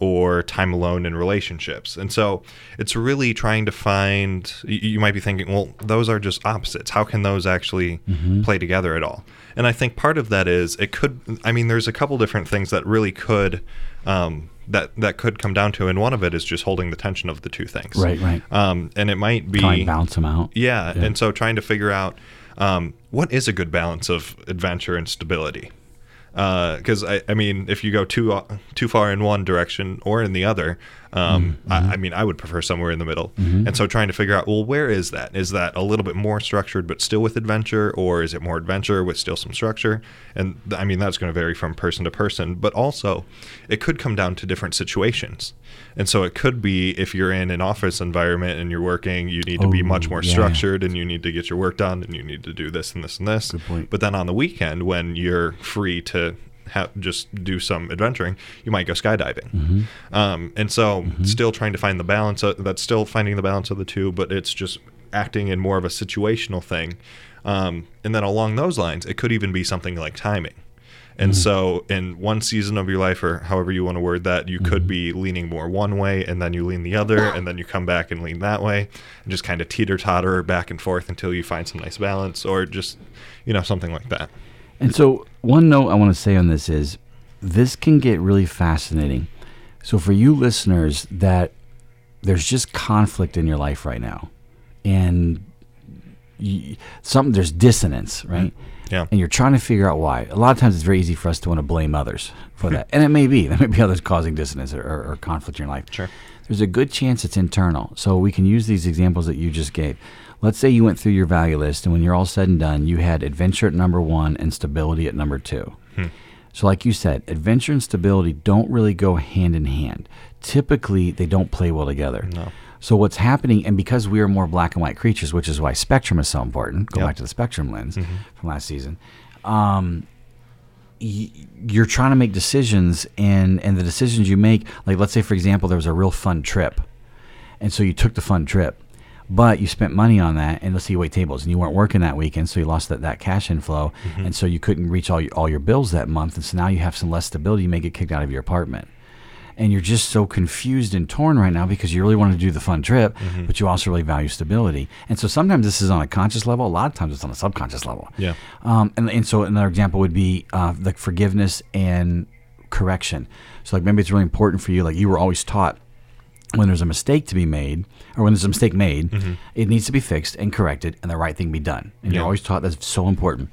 Speaker 2: or time alone in relationships. And so, it's really trying to find. You, might be thinking, well, those are just opposites. How can those actually play together at all? And I think part of that is it could. I mean, there's a couple different things that really could um, that that could come down to, and one of it is just holding the tension of the two things.
Speaker 1: Right, right.
Speaker 2: Um, and it might be
Speaker 1: balance them out.
Speaker 2: yeah, and so trying to figure out um, what is a good balance of adventure and stability. Because I, I mean, if you go too uh, too far in one direction or in the other, um,
Speaker 1: Mm-hmm.
Speaker 2: I, I mean, I would prefer somewhere in the middle. And so trying to figure out, well, where is that? Is that a little bit more structured but still with adventure, or is it more adventure with still some structure? And th- I mean, that's going to vary from person to person. But also, it could come down to different situations. And so it could be if you're in an office environment and you're working, you need to be
Speaker 1: Oh,
Speaker 2: much more
Speaker 1: yeah.
Speaker 2: structured and you need to get your work done and you need to do this and this and this.
Speaker 1: Good point.
Speaker 2: But then on the weekend, when you're free to have just do some adventuring, you might go skydiving.
Speaker 1: Mm-hmm.
Speaker 2: Um, and so, still trying to find the balance. Of, that's still finding the balance of the two, but it's just acting in more of a situational thing. Um, and then along those lines, it could even be something like timing. And so, in one season of your life, or however you want to word that, you could be leaning more one way, and then you lean the other, and then you come back and lean that way, and just kind of teeter totter back and forth until you find some nice balance, or just, you know, something like that.
Speaker 1: And so, one note I want to say on this is this can get really fascinating. So, for you listeners, that there's just conflict in your life right now, and you, something there's dissonance, mm-hmm. right?
Speaker 2: Yeah.
Speaker 1: And you're trying to figure out why. A lot of times, it's very easy for us to want to blame others for that, <laughs> and it may be there may be others causing dissonance or, or, or conflict in your life.
Speaker 2: Sure.
Speaker 1: There's a good chance it's internal. So we can use these examples that you just gave. Let's say you went through your value list, and when you're all said and done, you had adventure at number one and stability at number two. So, like you said, adventure and stability don't really go hand in hand. Typically, they don't play well together.
Speaker 2: No.
Speaker 1: So, what's happening, and because we are more black and white creatures, which is why spectrum is so important, go
Speaker 2: Yep.
Speaker 1: back to the spectrum lens from last season, um, y- you're trying to make decisions, and, and the decisions you make, like let's say, for example, there was a real fun trip, and so you took the fun trip. But you spent money on that, and let's say you wait tables, and you weren't working that weekend, so you lost that, that cash inflow, and so you couldn't reach all your, all your bills that month, and so now you have some less stability. You may get kicked out of your apartment, and you're just so confused and torn right now because you really want to do the fun trip, but you also really value stability. And so sometimes this is on a conscious level. A lot of times it's on a subconscious level.
Speaker 2: Yeah.
Speaker 1: Um, and, and so another example would be uh, like forgiveness and correction. So like maybe it's really important for you. Like you were always taught when there's a mistake to be made, or when there's a mistake made, mm-hmm. it needs to be fixed and corrected, and the right thing be done. And
Speaker 2: Yeah.
Speaker 1: you're always taught that's so important.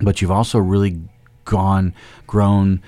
Speaker 1: But you've also really gone, grown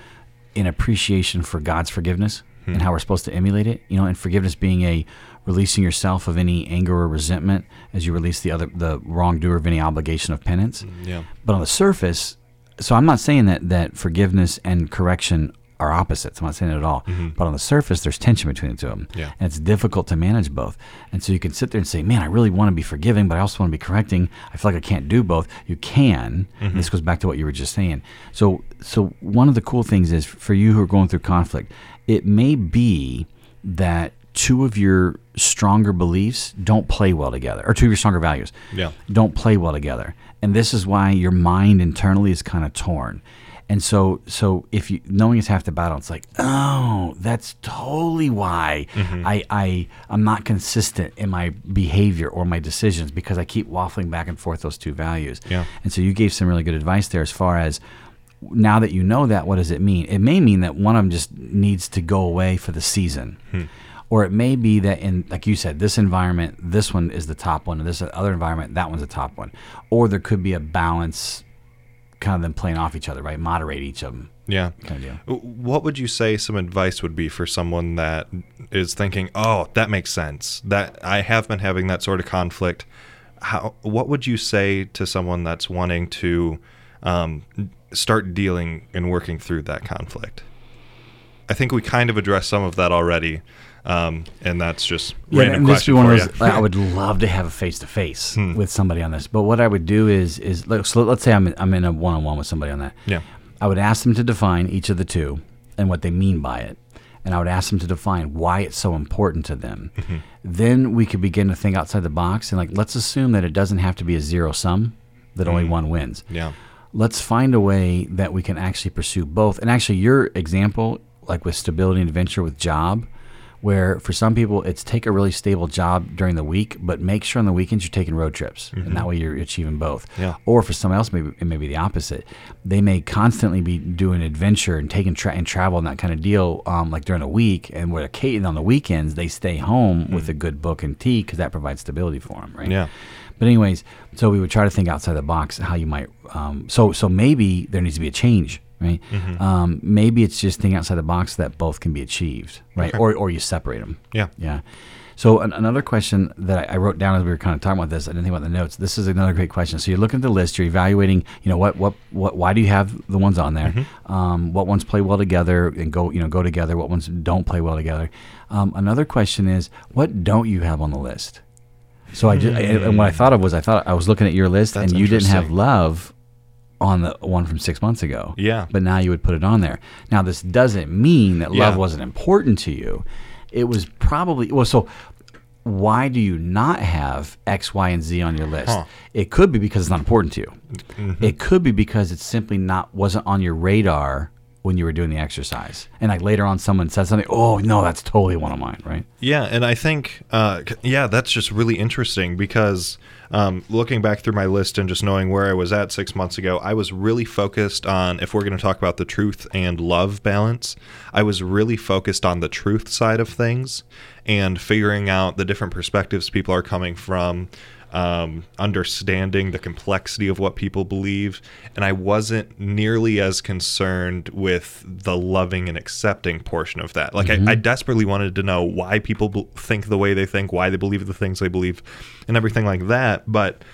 Speaker 1: in appreciation for God's forgiveness and hmm. how we're supposed to emulate it. You know, and forgiveness being a releasing yourself of any anger or resentment as you release the other the wrongdoer of any obligation of penance.
Speaker 2: Mm, yeah.
Speaker 1: But on the surface, so I'm not saying that that forgiveness and correction are opposites. I'm not saying it at all. Mm-hmm. But on the surface, there's tension between the two of them.
Speaker 2: Yeah.
Speaker 1: And it's difficult to manage both. And so you can sit there and say, man, I really want to be forgiving, but I also want to be correcting. I feel like I can't do both. You can. And This goes back to what you were just saying. So, so one of the cool things is for you who are going through conflict, it may be that two of your stronger beliefs don't play well together, or two of your stronger values
Speaker 2: Yeah.
Speaker 1: don't play well together. And this is why your mind internally is kind of torn. And so, so if you knowing is half the battle, it's like, oh, that's totally why
Speaker 2: Mm-hmm.
Speaker 1: I, I I'm not consistent in my behavior or my decisions because I keep waffling back and forth those two values.
Speaker 2: Yeah.
Speaker 1: And so you gave some really good advice there as far as now that you know that, what does it mean? It may mean that one of them just needs to go away for the season. Or it may be that in, like you said, this environment, this one is the top one, and this other environment, that one's the top one. Or there could be a balance, kind of them playing off each other, right? Moderate each of them,
Speaker 2: Yeah.
Speaker 1: kind of deal.
Speaker 2: What would you say some advice would be for someone that is thinking, "Oh, that makes sense. That I have been having that sort of conflict." How? What would you say to someone that's wanting to um, start dealing and working through that conflict? I think we kind of addressed some of that already, um, and that's just random
Speaker 1: and this
Speaker 2: question
Speaker 1: be one of those. I would <laughs> love to have a face to face with somebody on this. But what I would do is is so let's say I'm in, I'm in a one on one with somebody on that.
Speaker 2: yeah.
Speaker 1: I would ask them to define each of the two and what they mean by it. And I would ask them to define why it's so important to them.
Speaker 2: Mm-hmm.
Speaker 1: Then we could begin to think outside the box and like let's assume that it doesn't have to be a zero sum, that only one wins.
Speaker 2: Yeah.
Speaker 1: Let's find a way that we can actually pursue both. And actually your example, like with stability and adventure with job, where for some people it's take a really stable job during the week, but make sure on the weekends you're taking road trips, and that way you're achieving both.
Speaker 2: Yeah.
Speaker 1: Or for someone else, maybe it may be the opposite. They may constantly be doing adventure and taking tra- and travel and that kind of deal, um, like during the week, and where Kate and on the weekends they stay home with a good book and tea because that provides stability for them, right?
Speaker 2: Yeah.
Speaker 1: But anyways, so we would try to think outside the box how you might. Um, so so maybe there needs to be a change, right?
Speaker 2: Mm-hmm.
Speaker 1: Um, maybe it's just thinking outside the box that both can be achieved, right?
Speaker 2: Okay.
Speaker 1: Or or you separate them.
Speaker 2: Yeah.
Speaker 1: Yeah. So an, another question that I, I wrote down as we were kind of talking about this, I didn't think about the notes. This is another great question. So you're looking at the list, you're evaluating, you know, what, what, what, why do you have the ones on there? Um, what ones play well together and go, you know, go together? What ones don't play well together? Um, another question is, what don't you have on the list? So I just, and what I thought of was, I thought I was looking at your list
Speaker 2: That's
Speaker 1: and you didn't have love on the one from six months ago.
Speaker 2: Yeah.
Speaker 1: But now you would put it on there. Now this doesn't mean that love
Speaker 2: Yeah.
Speaker 1: wasn't important to you. It was probably well. So why do you not have X, Y, and Z on your list?
Speaker 2: Huh.
Speaker 1: It could be because it's not important to you.
Speaker 2: Mm-hmm.
Speaker 1: It could be because it's simply not wasn't on your radar when you were doing the exercise. And like later on, someone said something. Oh no, that's totally one of mine, right?
Speaker 2: Yeah, and I think, uh, yeah, that's just really interesting because um, looking back through my list and just knowing where I was at six months ago, I was really focused on, if we're going to talk about the truth and love balance, I was really focused on the truth side of things and figuring out the different perspectives people are coming from. Um, understanding the complexity of what people believe, and I wasn't nearly as concerned with the loving and accepting portion of that. Like, I, I desperately wanted to know why people think the way they think, why they believe the things they believe, and everything like that. But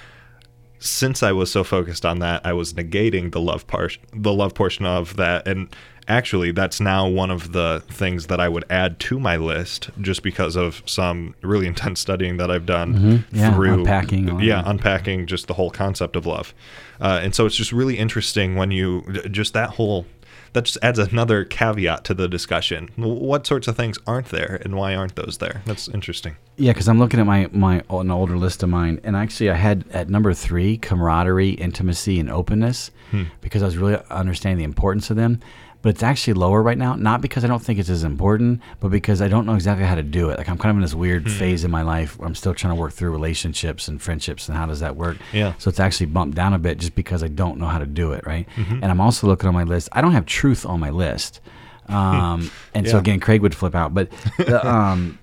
Speaker 2: since I was so focused on that, I was negating the love part, the love portion of that, and actually, that's now one of the things that I would add to my list, just because of some really <laughs> intense studying that I've done
Speaker 1: Mm-hmm. Yeah,
Speaker 2: through
Speaker 1: unpacking
Speaker 2: yeah,
Speaker 1: that.
Speaker 2: unpacking just the whole concept of love, uh, and so it's just really interesting when you just that whole. That just adds another caveat to the discussion. What sorts of things aren't there, and why aren't those there? That's interesting.
Speaker 1: Yeah, because I'm looking at my my an older list of mine, and actually I had at number three camaraderie, intimacy, and openness, because I was really understanding the importance of them. But it's actually lower right now, not because I don't think it's as important, but because I don't know exactly how to do it. Like I'm kind of in this weird phase in my life where I'm still trying to work through relationships and friendships and how does that work.
Speaker 2: Yeah.
Speaker 1: So it's actually bumped down a bit just because I don't know how to do it, right? And I'm also looking on my list. I don't have truth on my list. Um, <laughs> and so again, Craig would flip out. But the, <laughs> um,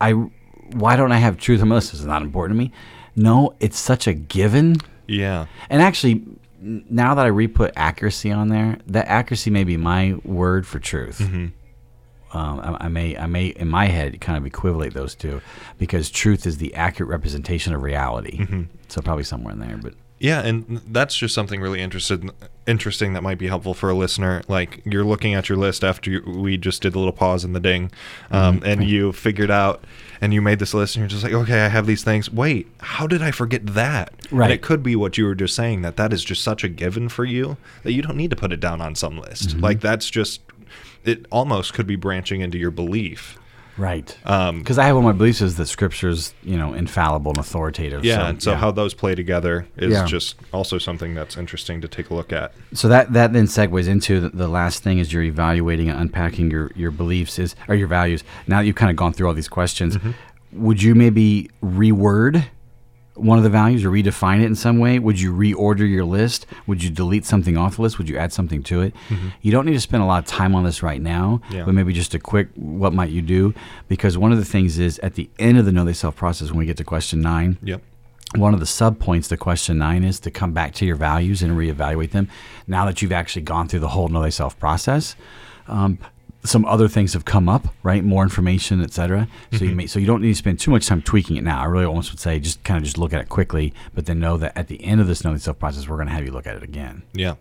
Speaker 1: I why don't I have truth on my list? This Is it not important to me? No, it's such a given.
Speaker 2: Yeah.
Speaker 1: And actually, now that I re-put accuracy on there, that accuracy may be my word for truth. Um, I, I may, I may, in my head, kind of equivalate those two, because truth is the accurate representation of reality. So probably somewhere in there, but
Speaker 2: Yeah, and that's just something really interested, interesting that might be helpful for a listener. Like you're looking at your list after you, we just did the little pause in the ding, um,
Speaker 1: Mm-hmm.
Speaker 2: and you figured out, and you made this list, and you're just like, okay, I have these things. Wait, how did I forget that?
Speaker 1: Right.
Speaker 2: And it could be what you were just saying that that is just such a given for you that you don't need to put it down on some list.
Speaker 1: Mm-hmm.
Speaker 2: Like that's just, it almost could be branching into your belief.
Speaker 1: Right.
Speaker 2: Um,
Speaker 1: Because I have one of my beliefs is that Scripture's, you know, infallible and authoritative.
Speaker 2: yeah,
Speaker 1: so,
Speaker 2: and so how those play together is
Speaker 1: Yeah.
Speaker 2: just also something that's interesting to take a look at.
Speaker 1: So that that then segues into the, the last thing is you're evaluating and unpacking your your beliefs is or your values. Now that you've kind of gone through all these questions, would you maybe reword one of the values or redefine it in some way? Would you reorder your list? Would you delete something off the list? Would you add something to it? You don't need to spend a lot of time on this right now,
Speaker 2: Yeah.
Speaker 1: but maybe just a quick what might you do? Because one of the things is at the end of the know thyself process, when we get to question nine,
Speaker 2: Yep.
Speaker 1: one of the sub points to question nine is to come back to your values and reevaluate them. Now that you've actually gone through the whole know thyself process, um, some other things have come up, right? More information, et cetera. So you may, so you don't need to spend too much time tweaking it now. I really almost would say just kind of just look at it quickly, but then know that at the end of this know self process, we're going to have you look at it again.
Speaker 2: Yeah.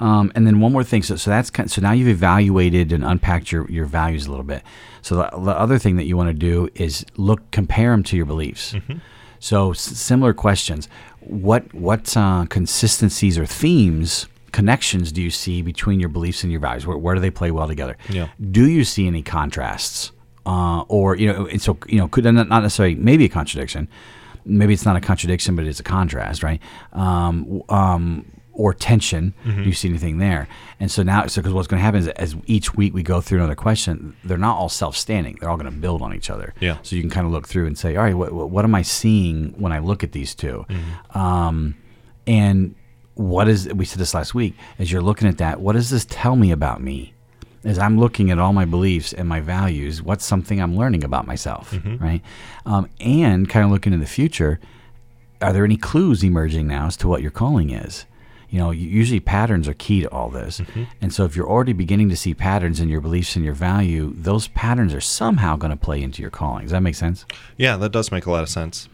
Speaker 1: Um, and then one more thing. So, so that's kind of, so now you've evaluated and unpacked your, your values a little bit. So the, the other thing that you want to do is look, compare them to your beliefs. So s- similar questions. What what uh, consistencies or themes, connections do you see between your beliefs and your values? Where, where do they play well together?
Speaker 2: Yeah.
Speaker 1: Do you see any contrasts? Uh, or you know, and so you know, could not not necessarily maybe a contradiction. Maybe it's not a contradiction, but it's a contrast, right? Um, um, or tension. Do you see anything there? And so now, so because what's going to happen is as each week we go through another question, they're not all self-standing. They're all going to build on each other.
Speaker 2: Yeah.
Speaker 1: So you can kind of look through and say, all right, what, what, am I seeing when I look at these 2 Um, and what is we said this last week? As you're looking at that, what does this tell me about me? As I'm looking at all my beliefs and my values, what's something I'm learning about myself, right? Um, and kind of looking in the future, are there any clues emerging now as to what your calling is? You know, usually patterns are key to all this. And so if you're already beginning to see patterns in your beliefs and your value, those patterns are somehow going to play into your calling. Does that make sense?
Speaker 2: Yeah, that does make a lot of sense.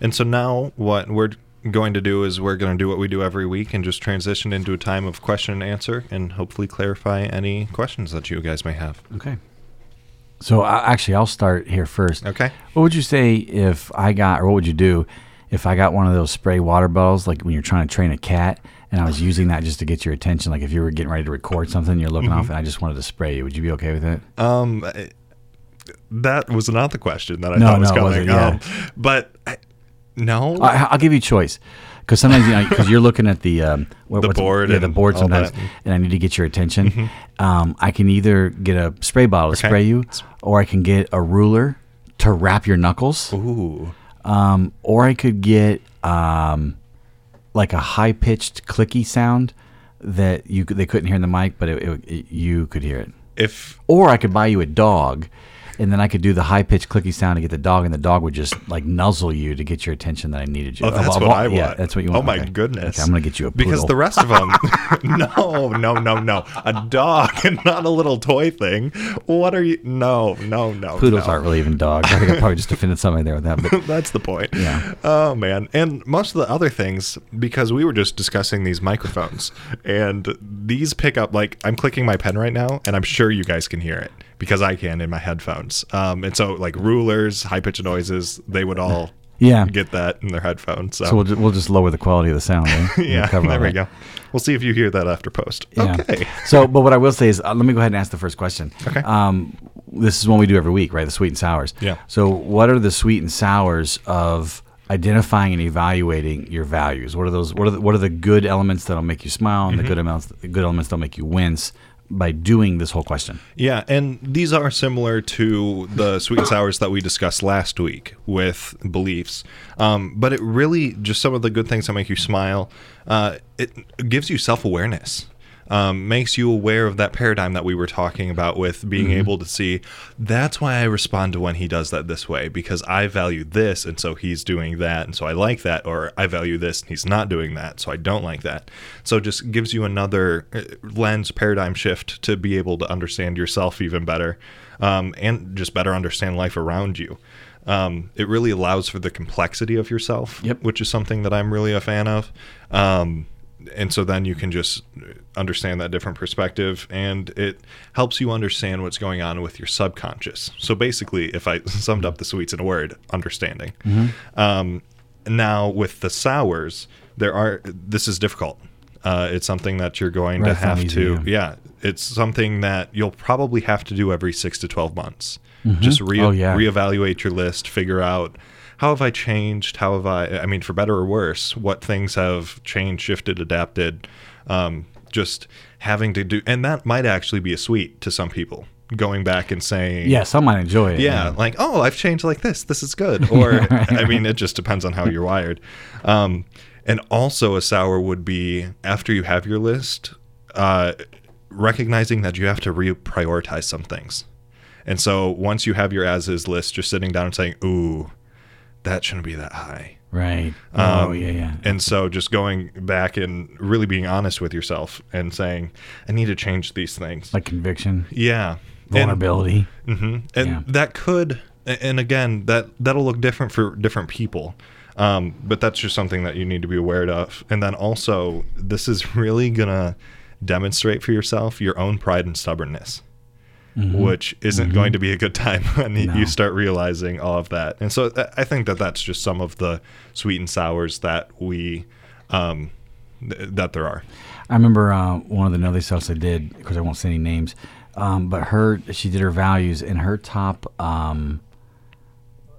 Speaker 2: And so now what we're going to do is we're going to do what we do every week and just transition into a time of question and answer and hopefully clarify any questions that you guys may have.
Speaker 1: Okay. So I, actually, I'll start here first.
Speaker 2: Okay.
Speaker 1: What would you say if I got, or what would you do if I got one of those spray water bottles, like when you're trying to train a cat, and I was using that just to get your attention? Like if you were getting ready to record something, you're looking off, and I just wanted to spray you. Would you be okay with it?
Speaker 2: Um, that was not the question that I
Speaker 1: No,
Speaker 2: thought was
Speaker 1: no,
Speaker 2: coming.
Speaker 1: yeah.
Speaker 2: Um, but I, no,
Speaker 1: I, I'll give you a choice. Because sometimes you know, because you're looking at the um, what,
Speaker 2: The board
Speaker 1: yeah, the
Speaker 2: and
Speaker 1: board sometimes.
Speaker 2: Mm-hmm.
Speaker 1: and I need to get your attention. Um, I can either get a spray bottle to
Speaker 2: Okay.
Speaker 1: spray you, or I can get a ruler to rap your knuckles.
Speaker 2: ooh,
Speaker 1: um, or I could get um, like a high pitched clicky sound that you they couldn't hear in the mic, but it, it, it- you could hear it.
Speaker 2: if
Speaker 1: Or I could buy you a dog, and then I could do the high pitched clicky sound to get the dog, and the dog would just like nuzzle you to get your attention that I needed you.
Speaker 2: Oh, oh that's
Speaker 1: Of-
Speaker 2: what
Speaker 1: of-
Speaker 2: I
Speaker 1: Yeah, that's what you want.
Speaker 2: Oh my
Speaker 1: Okay.
Speaker 2: goodness!
Speaker 1: Okay, I'm gonna get you a poodle.
Speaker 2: because the rest of them, <laughs> <laughs> no, no, no, no, a dog and not a little toy thing. What are you? No, no, no.
Speaker 1: poodles
Speaker 2: no.
Speaker 1: aren't really even dogs. I think I probably just offended somebody there with that. But <laughs>
Speaker 2: That's the point.
Speaker 1: Yeah.
Speaker 2: Oh man, and most of the other things because we were just discussing these microphones, and these pick up like I'm clicking my pen right now, and I'm sure you guys can hear it because I can in my headphones. Um, and so like rulers, high pitched noises, they would all
Speaker 1: Yeah.
Speaker 2: get that in their headphones. So,
Speaker 1: so we'll, ju- we'll just lower the quality of the sound. <laughs> We'll
Speaker 2: yeah,
Speaker 1: cover
Speaker 2: there we
Speaker 1: that.
Speaker 2: go. We'll see if you hear that after post.
Speaker 1: Yeah.
Speaker 2: Okay.
Speaker 1: So, but what I will say is, uh, let me go ahead and ask the first question.
Speaker 2: Okay.
Speaker 1: Um, this is one we do every week, right? The sweet and sours.
Speaker 2: Yeah.
Speaker 1: So, what are the sweet and sours of identifying and evaluating your values? What are those? What are the, what are the good elements that'll make you smile, and the good elements, the good elements that'll make you wince by doing this whole question?
Speaker 2: Yeah, and these are similar to the sweet and sours that we discussed last week with beliefs. Um, but it really just some of the good things that make you smile. Uh, it gives you self awareness. Um, makes you aware of that paradigm that we were talking about with being able to see that's why I respond to when he does that this way because I value this and so he's doing that and so I like that or I value this and he's not doing that so I don't like that. So it just gives you another uh, lens paradigm shift to be able to understand yourself even better um, and just better understand life around you. Um, it really allows for the complexity of yourself,
Speaker 1: Yep.
Speaker 2: which is something that I'm really a fan of. Um, and so then you can just understand that different perspective and it helps you understand what's going on with your subconscious. So basically, if I <laughs> summed up the sweets in a word, understanding. Um, now with the sours, there are this is difficult. Uh, it's something that you're going
Speaker 1: Right,
Speaker 2: to have
Speaker 1: easy,
Speaker 2: to,
Speaker 1: yeah.
Speaker 2: yeah. It's something that you'll probably have to do every six to twelve months. Just re-
Speaker 1: Oh, yeah.
Speaker 2: reevaluate your list, figure out how have I changed, how have I, I mean, for better or worse, what things have changed, shifted, adapted. Um, just having to do, and that might actually be a sweet to some people. going back and saying,
Speaker 1: Yeah, some might enjoy it.
Speaker 2: yeah, like oh, I've changed like this. This is good. <laughs> Or I mean, it just depends on how you're wired. Um, and also, a sour would be after you have your list, uh, recognizing that you have to reprioritize some things. And so once you have your as is list, just sitting down and saying, "Ooh, that shouldn't be that high."
Speaker 1: Right. oh,
Speaker 2: Um,
Speaker 1: yeah, yeah.
Speaker 2: And so just going back and really being honest with yourself and saying, I need to change these things.
Speaker 1: Like conviction,
Speaker 2: yeah.
Speaker 1: vulnerability.
Speaker 2: And, mhm. and
Speaker 1: Yeah.
Speaker 2: that could, and again, that, that'll look different for different people. Um, but that's just something that you need to be aware of. And then also, this is really going to demonstrate for yourself your own pride and stubbornness. Which isn't going to be a good time <laughs> when
Speaker 1: Mm-hmm. No.
Speaker 2: you start realizing all of that. And so I think that that's just some of the sweet and sours that we, um, th- that there are.
Speaker 1: I remember uh, one of the Know Thyself I did, because I won't say any names, um, but her, she did her values, and her top, um,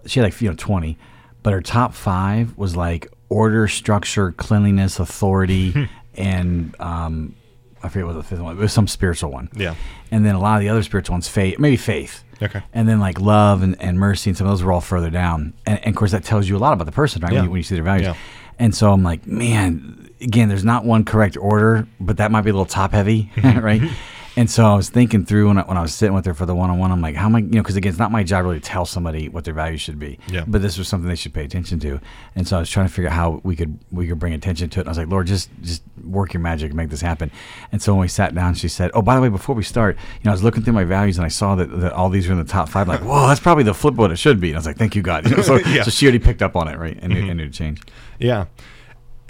Speaker 1: she had like, you know, 20, but her top five was like order, structure, cleanliness, authority, <laughs> and um, I forget what the fifth one. It was some spiritual one.
Speaker 2: Yeah.
Speaker 1: And then a lot of the other spiritual ones, faith, maybe faith.
Speaker 2: Okay.
Speaker 1: And then like love and, and mercy and some of those were all further down. And, and of course that tells you a lot about the person, right?
Speaker 2: Yeah.
Speaker 1: When, you, when you see their values.
Speaker 2: Yeah.
Speaker 1: And so I'm like, man, again, there's not one correct order, but that might be a little top heavy, <laughs> right? Mm-hmm. And so I was thinking through when I, when I was sitting with her for the one on one, I'm like, how am I, you know, because again, it's not my job really to tell somebody what their values should be.
Speaker 2: Yeah.
Speaker 1: But this was something they should pay attention to. And so I was trying to figure out how we could we could bring attention to it. And I was like, Lord, just just work your magic and make this happen. And so when we sat down, she said, Oh, by the way, before we start, you know, I was looking through my values and I saw that, that all these are in the top five. like, whoa, that's probably the flip of what it should be. And I was like, Thank you, God. You <laughs> know, so, <laughs>
Speaker 2: Yeah. Mm-hmm.
Speaker 1: so she already picked up on it, right? And, knew and knew to change.
Speaker 2: Yeah.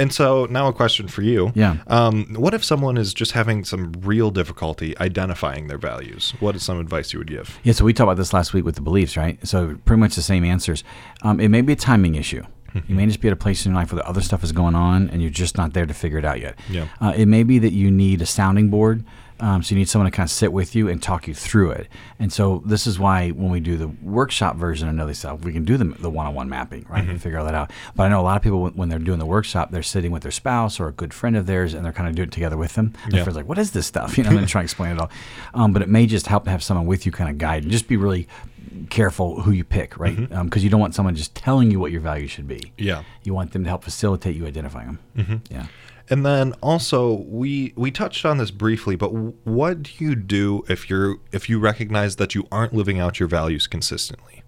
Speaker 2: And so now a question for you.
Speaker 1: Yeah.
Speaker 2: Um, what if someone is just having some real difficulty identifying their values? What is some advice you would give?
Speaker 1: Yeah, so we talked about this last week with the beliefs, right? So pretty much the same answers. Um, it may be a timing issue. You may just be at a place in your life where the other stuff is going on and you're just not there to figure it out yet.
Speaker 2: Yeah.
Speaker 1: Uh, it may be that you need a sounding board. Um, so you need someone to kind of sit with you and talk you through it. And so this is why when we do the workshop version of Know Thyself, we can do the, the one-on-one mapping, right? And figure all that out. But I know a lot of people when, they're doing the workshop, they're sitting with their spouse or a good friend of theirs, and they're kind of doing it together with them. And
Speaker 2: Yeah.
Speaker 1: their friend's like, "What is this stuff?" <laughs> You know, and then try to explain it all. Um, but it may just help to have someone with you, kind of guide, and just be really careful who you pick, right? Because you don't want someone just telling you what your values should be.
Speaker 2: Yeah.
Speaker 1: You want them to help facilitate you identifying them. Mm-hmm. Yeah.
Speaker 2: And then also we we touched on this briefly, but what do you do if you're if you recognize that you aren't living out your values consistently?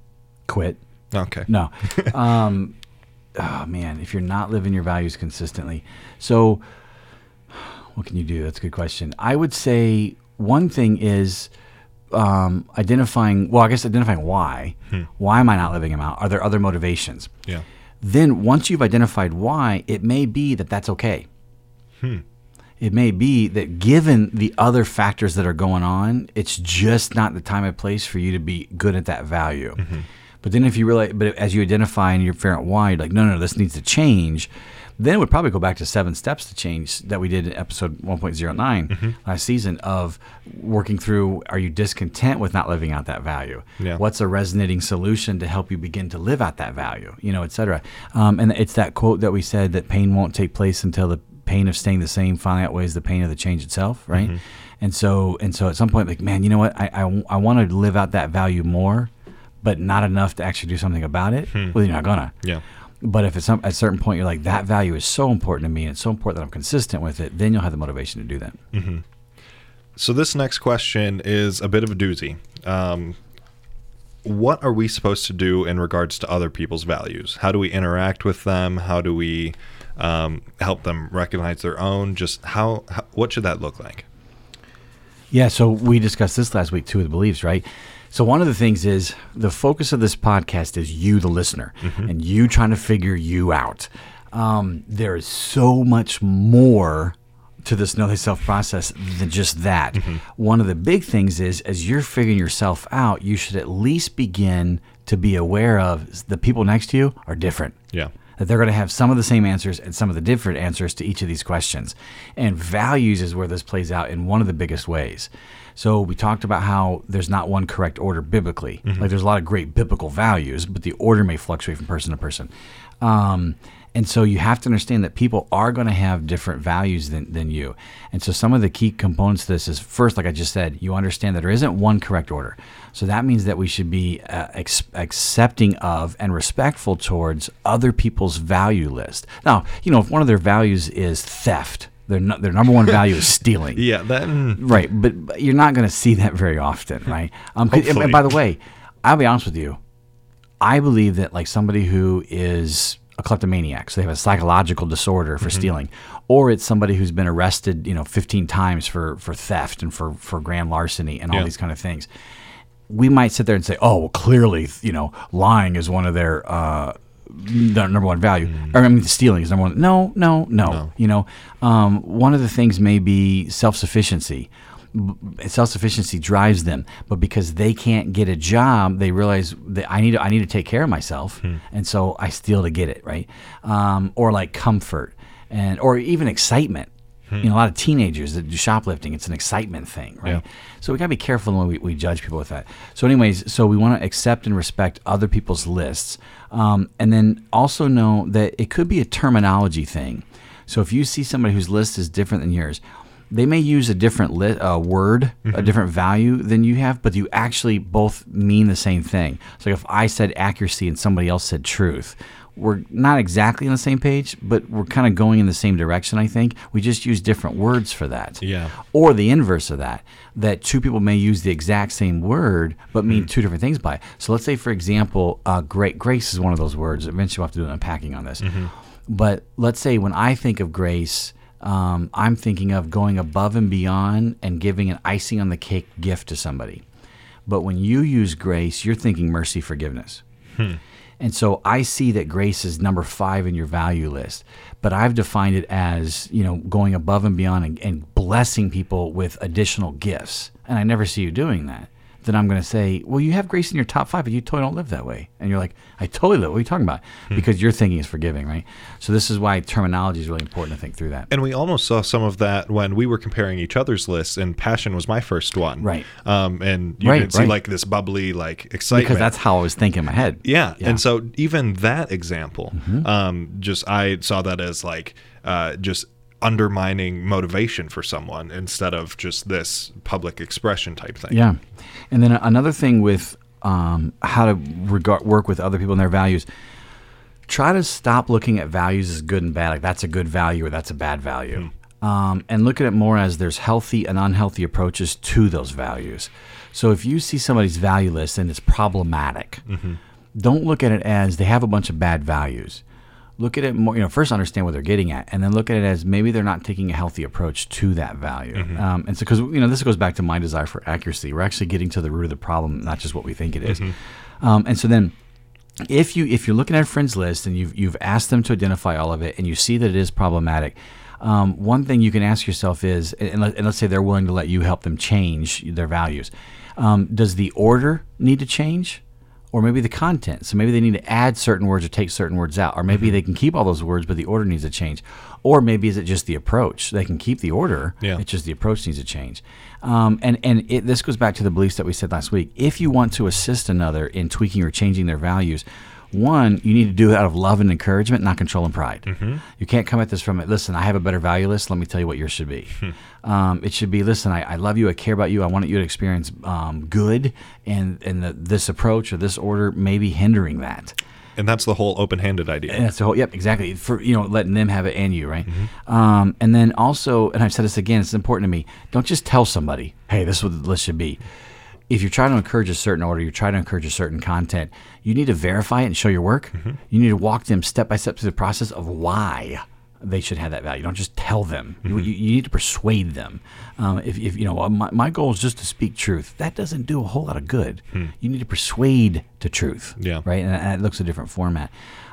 Speaker 1: Quit.
Speaker 2: Okay.
Speaker 1: No. <laughs> um, oh man, if you're not living your values consistently, so what can you do? That's a good question. I would say one thing is um, identifying. Well, I guess identifying why. Why am I not living them out? Are there other motivations?
Speaker 2: Yeah.
Speaker 1: Then once you've identified why, it may be that that's okay. Hmm. It may be that given the other factors that are going on, it's just not the time and place for you to be good at that value. Mm-hmm. But then if you realize, but as you identify and you're why, you're like, no, no, this needs to change. Then it would probably go back to seven steps to change that we did in episode 1.09 mm-hmm. last season of working through are you discontent with not living out that value?
Speaker 2: Yeah.
Speaker 1: What's a resonating solution to help you begin to live out that value? You know, et cetera. Um, and it's that quote that we said that pain won't take place until the pain of staying the same finally outweighs the pain of the change itself, right? Mm-hmm. And so, and so, at some point, like, man, you know what? I I, I want to live out that value more, but not enough to actually do something about it. Hmm. Well, you're not gonna.
Speaker 2: Yeah.
Speaker 1: But if it's some, at a certain point, you're like, that value is so important to me, and it's so important that I'm consistent with it. Then you'll have the motivation to do that. Mm-hmm.
Speaker 2: So this next question is a bit of a doozy. Um, what are we supposed to do in regards to other people's values? How do we interact with them? How do we um, help them recognize their own? Just how, how? What should that look like?
Speaker 1: Yeah, so we discussed this last week too with beliefs, right? So one of the things is the focus of this podcast is you, the listener, and you trying to figure you out. Um, there is so much more to this know thyself process than just that. One of the big things is as you're figuring yourself out, you should at least begin to be aware of the people next to you are different
Speaker 2: Yeah.
Speaker 1: That they're going to have some of the same answers and some of the different answers to each of these questions. And values is where this plays out in one of the biggest ways. So we talked about how there's not one correct order biblically. Like there's a lot of great biblical values, but the order may fluctuate from person to person. Um, and so you have to understand that people are going to have different values than, than you. And so some of the key components to this is first, like I just said, you understand that there isn't one correct order. So that means that we should be uh, ex- accepting of and respectful towards other people's value list. Now, you know, if one of their values is theft, their, nu- their number one value is <laughs> stealing.
Speaker 2: Yeah, then
Speaker 1: Right, but, but you're not going to see that very often, <laughs> right? Um, and, by the way, I'll be honest with you. I believe that like somebody who is a kleptomaniac, so they have a psychological disorder
Speaker 2: Mm-hmm.
Speaker 1: for stealing, or it's somebody who's been arrested, you know, 15 times for for theft and for for grand larceny and all
Speaker 2: Yeah.
Speaker 1: these kind of things. We might sit there and say, "Oh, well, clearly, you know, lying is one of their." Uh, their number one value, or I mean, stealing is number one. No, no, no. You know, um, one of the things may be self sufficiency. Self sufficiency drives them, but because they can't get a job, they realize that I need to, I need to take care of myself, and so I steal to get it right, um, or like comfort and or even excitement. You know, a lot of teenagers that do shoplifting, it's an excitement thing, right?
Speaker 2: Yeah.
Speaker 1: So we gotta be careful when we, we judge people with that. So, anyways, so we want to accept and respect other people's lists, um, and then also know that it could be a terminology thing. So if you see somebody whose list is different than yours, they may use a different li- uh, word, a different value than you have, but you actually both mean the same thing. So if I said accuracy and somebody else said truth, we're not exactly on the same page, but we're kind of going in the same direction, I think. We just use different words for that.
Speaker 2: Yeah.
Speaker 1: Or the inverse of that, that two people may use the exact same word, but mean two different things by it. So let's say, for example, uh, great grace is one of those words. Eventually, we'll have to do an unpacking on this. But let's say when I think of grace, um, I'm thinking of going above and beyond and giving an icing on the cake gift to somebody. But when you use grace, you're thinking mercy, forgiveness. And so I see that grace is number five in your value list, but I've defined it as you know going above and beyond and, and blessing people with additional gifts. And I never see you doing that. Then I'm going to say, well, you have grace in your top five, but you totally don't live that way. And you're like, I totally live. What are you talking about? Because your thinking is forgiving, right? So this is why terminology is really important to think through that.
Speaker 2: And we almost saw some of that when we were comparing each other's lists, and passion was my first one.
Speaker 1: Right.
Speaker 2: Um, and you
Speaker 1: Right,
Speaker 2: didn't see
Speaker 1: right.
Speaker 2: like this bubbly like excitement.
Speaker 1: Because that's how I was thinking in my head.
Speaker 2: yeah.
Speaker 1: Yeah. Mm-hmm.
Speaker 2: And so even that example, um, just I saw that as like uh, just undermining motivation for someone instead of just this public expression type thing.
Speaker 1: Yeah, and then another thing with um, how to regard work with other people and their values. Try to stop looking at values as good and bad, like that's a good value or that's a bad value, um, and look at it more as there's healthy and unhealthy approaches to those values. So if you see somebody's value list and it's problematic, don't look at it as they have a bunch of bad values. Look at it more, you know, first understand what they're getting at, and then look at it as maybe they're not taking a healthy approach to that value. Um, and so, because, you know, this goes back to my desire for accuracy. We're actually getting to the root of the problem, not just what we think it is. Um, and so then, if you if you're looking at a friend's list and you've you've asked them to identify all of it and you see that it is problematic, um, one thing you can ask yourself is, and, let, and let's say they're willing to let you help them change their values, um, does the order need to change? Or maybe the content. So maybe they need to add certain words or take certain words out. Or maybe they can keep all those words, but the order needs to change. Or maybe is it just the approach? They can keep the order.
Speaker 2: Yeah.
Speaker 1: It's just the approach needs to change. Um, and and it, this goes back to the beliefs that we said last week. If you want to assist another in tweaking or changing their values, one, you need to do it out of love and encouragement, not control and pride. You can't come at this from it. Listen, I have a better value list. Let me tell you what yours should be. um, it should be, listen, I, I love you. I care about you. I want you to experience um, good, and and the, this approach or this order may be hindering that.
Speaker 2: And that's the whole open-handed idea.
Speaker 1: And that's the whole. Yep, exactly. For you know, letting them have it and you, right? Um, and then also, and I've said this again. It's important to me. Don't just tell somebody, "Hey, this is what the list should be." If you're trying to encourage a certain order, you're trying to encourage a certain content. You need to verify it and show your work. You need to walk them step by step through the process of why they should have that value. Don't just tell them. You, you, you need to persuade them. Um, if, if you know, uh, my, my goal is just to speak truth. That doesn't do a whole lot of good. You need to persuade to truth
Speaker 2: Yeah.
Speaker 1: right? And, and it looks a different format.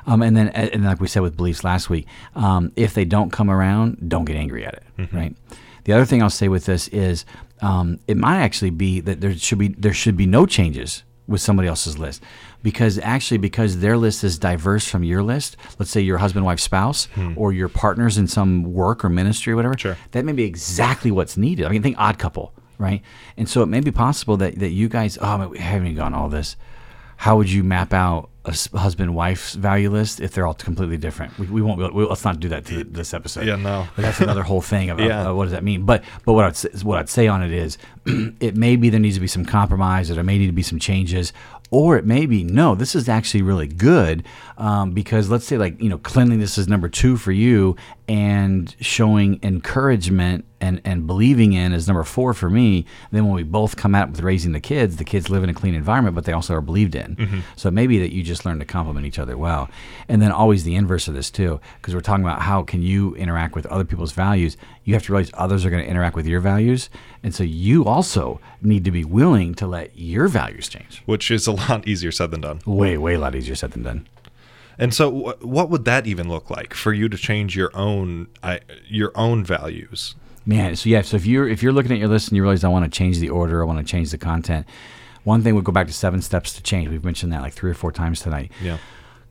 Speaker 1: Um, and then, and like we said with beliefs last week, um, if they don't come around, don't get angry at it, right? The other thing I'll say with this is, um, it might actually be that there should be there should be no changes with somebody else's list, because actually because their list is diverse from your list. Let's say your husband, wife, spouse, or your partners in some work or ministry or whatever.
Speaker 2: Sure.
Speaker 1: That may be exactly what's needed. I mean, think Odd Couple right? And so it may be possible that, that you guys, oh, we haven't even gone all this. How would you map out a husband wife's value list if they're all completely different? We, we won't be we, let's not do that to this episode.
Speaker 2: Yeah, no.
Speaker 1: But that's another whole thing <laughs> of,
Speaker 2: Yeah.
Speaker 1: of what does that mean. But but what I'd say, what I'd say on it is, <clears throat> it may be there needs to be some compromise, or there may need to be some changes, or it may be no, this is actually really good um, because let's say like you know cleanliness is number two for you, and showing encouragement and and believing in is number four for me. Then when we both come out with raising the kids, the kids live in a clean environment, but they also are believed in. Mm-hmm. So it may be that you just learn to complement each other well, and then always the inverse of this too, because we're talking about how can you interact with other people's values. You have to realize others are going to interact with your values, and so you also need to be willing to let your values change.
Speaker 2: Which is a lot easier said than done.
Speaker 1: Way way a lot easier said than done.
Speaker 2: And so, what would that even look like for you to change your own your own values?
Speaker 1: Man, so yeah, so if you're if you're looking at your list and you realize I want to change the order, I want to change the content, one thing would go back to seven steps to change. We've mentioned that like three or four times tonight.
Speaker 2: Yeah.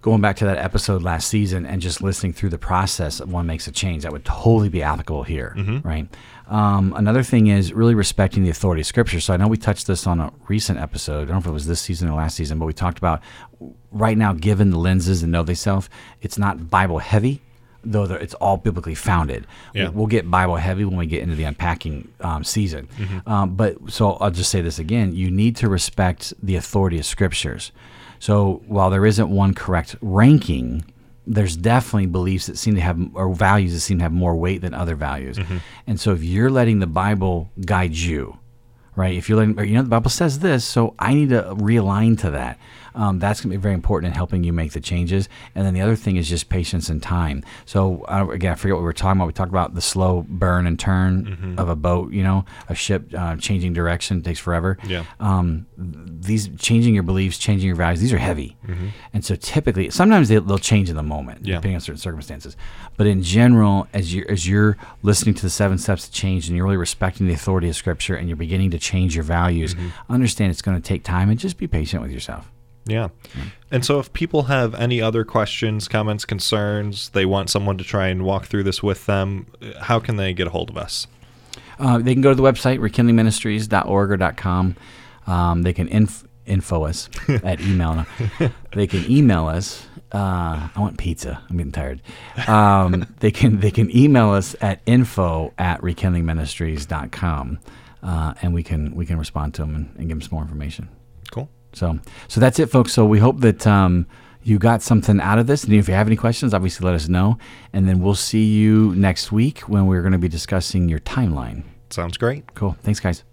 Speaker 1: Going back to that episode last season and just listening through the process of one makes a change, that would totally be applicable here, right? Um, another thing is really respecting the authority of Scripture. So I know we touched this on a recent episode. I don't know if it was this season or last season, but we talked about right now, given the lenses and know thyself, it's not Bible heavy, though it's all biblically founded.
Speaker 2: Yeah.
Speaker 1: We'll get Bible heavy when we get into the unpacking um, season. Um, but so I'll just say this again: you need to respect the authority of scriptures. So while there isn't one correct ranking, there's definitely beliefs that seem to have or values that seem to have more weight than other values. And so if you're letting the Bible guide you, right? If you're letting, you know, the Bible says this, so I need to realign to that. Um, that's going to be very important in helping you make the changes. And then the other thing is just patience and time. So uh, again, I forget what we were talking about. We talked about the slow burn and turn of a boat. You know, a ship uh, changing direction takes forever.
Speaker 2: Yeah.
Speaker 1: Um, these changing your beliefs, changing your values, these are heavy. And so typically, sometimes they, they'll change in the moment,
Speaker 2: Yeah.
Speaker 1: depending on certain circumstances. But in general, as you as you're listening to the seven steps to change, and you're really respecting the authority of Scripture, and you're beginning to change your values, understand it's going to take time, and just be patient with yourself.
Speaker 2: Yeah. And so, if people have any other questions, comments, concerns, they want someone to try and walk through this with them, how can they get a hold of us?
Speaker 1: Uh, they can go to the website rekindlingministries.org or .com. Um, they can inf- info us <laughs> at email. they can email us. Uh, I want pizza. I'm getting tired. Um, <laughs> they can they can email us at info at rekindlingministries.com, uh, and we can we can respond to them and, and give them some more information. So so that's it, folks. So we hope that um, you got something out of this. And if you have any questions, obviously let us know. And then we'll see you next week when we're going to be discussing your timeline.
Speaker 2: Sounds great.
Speaker 1: Cool. Thanks, guys.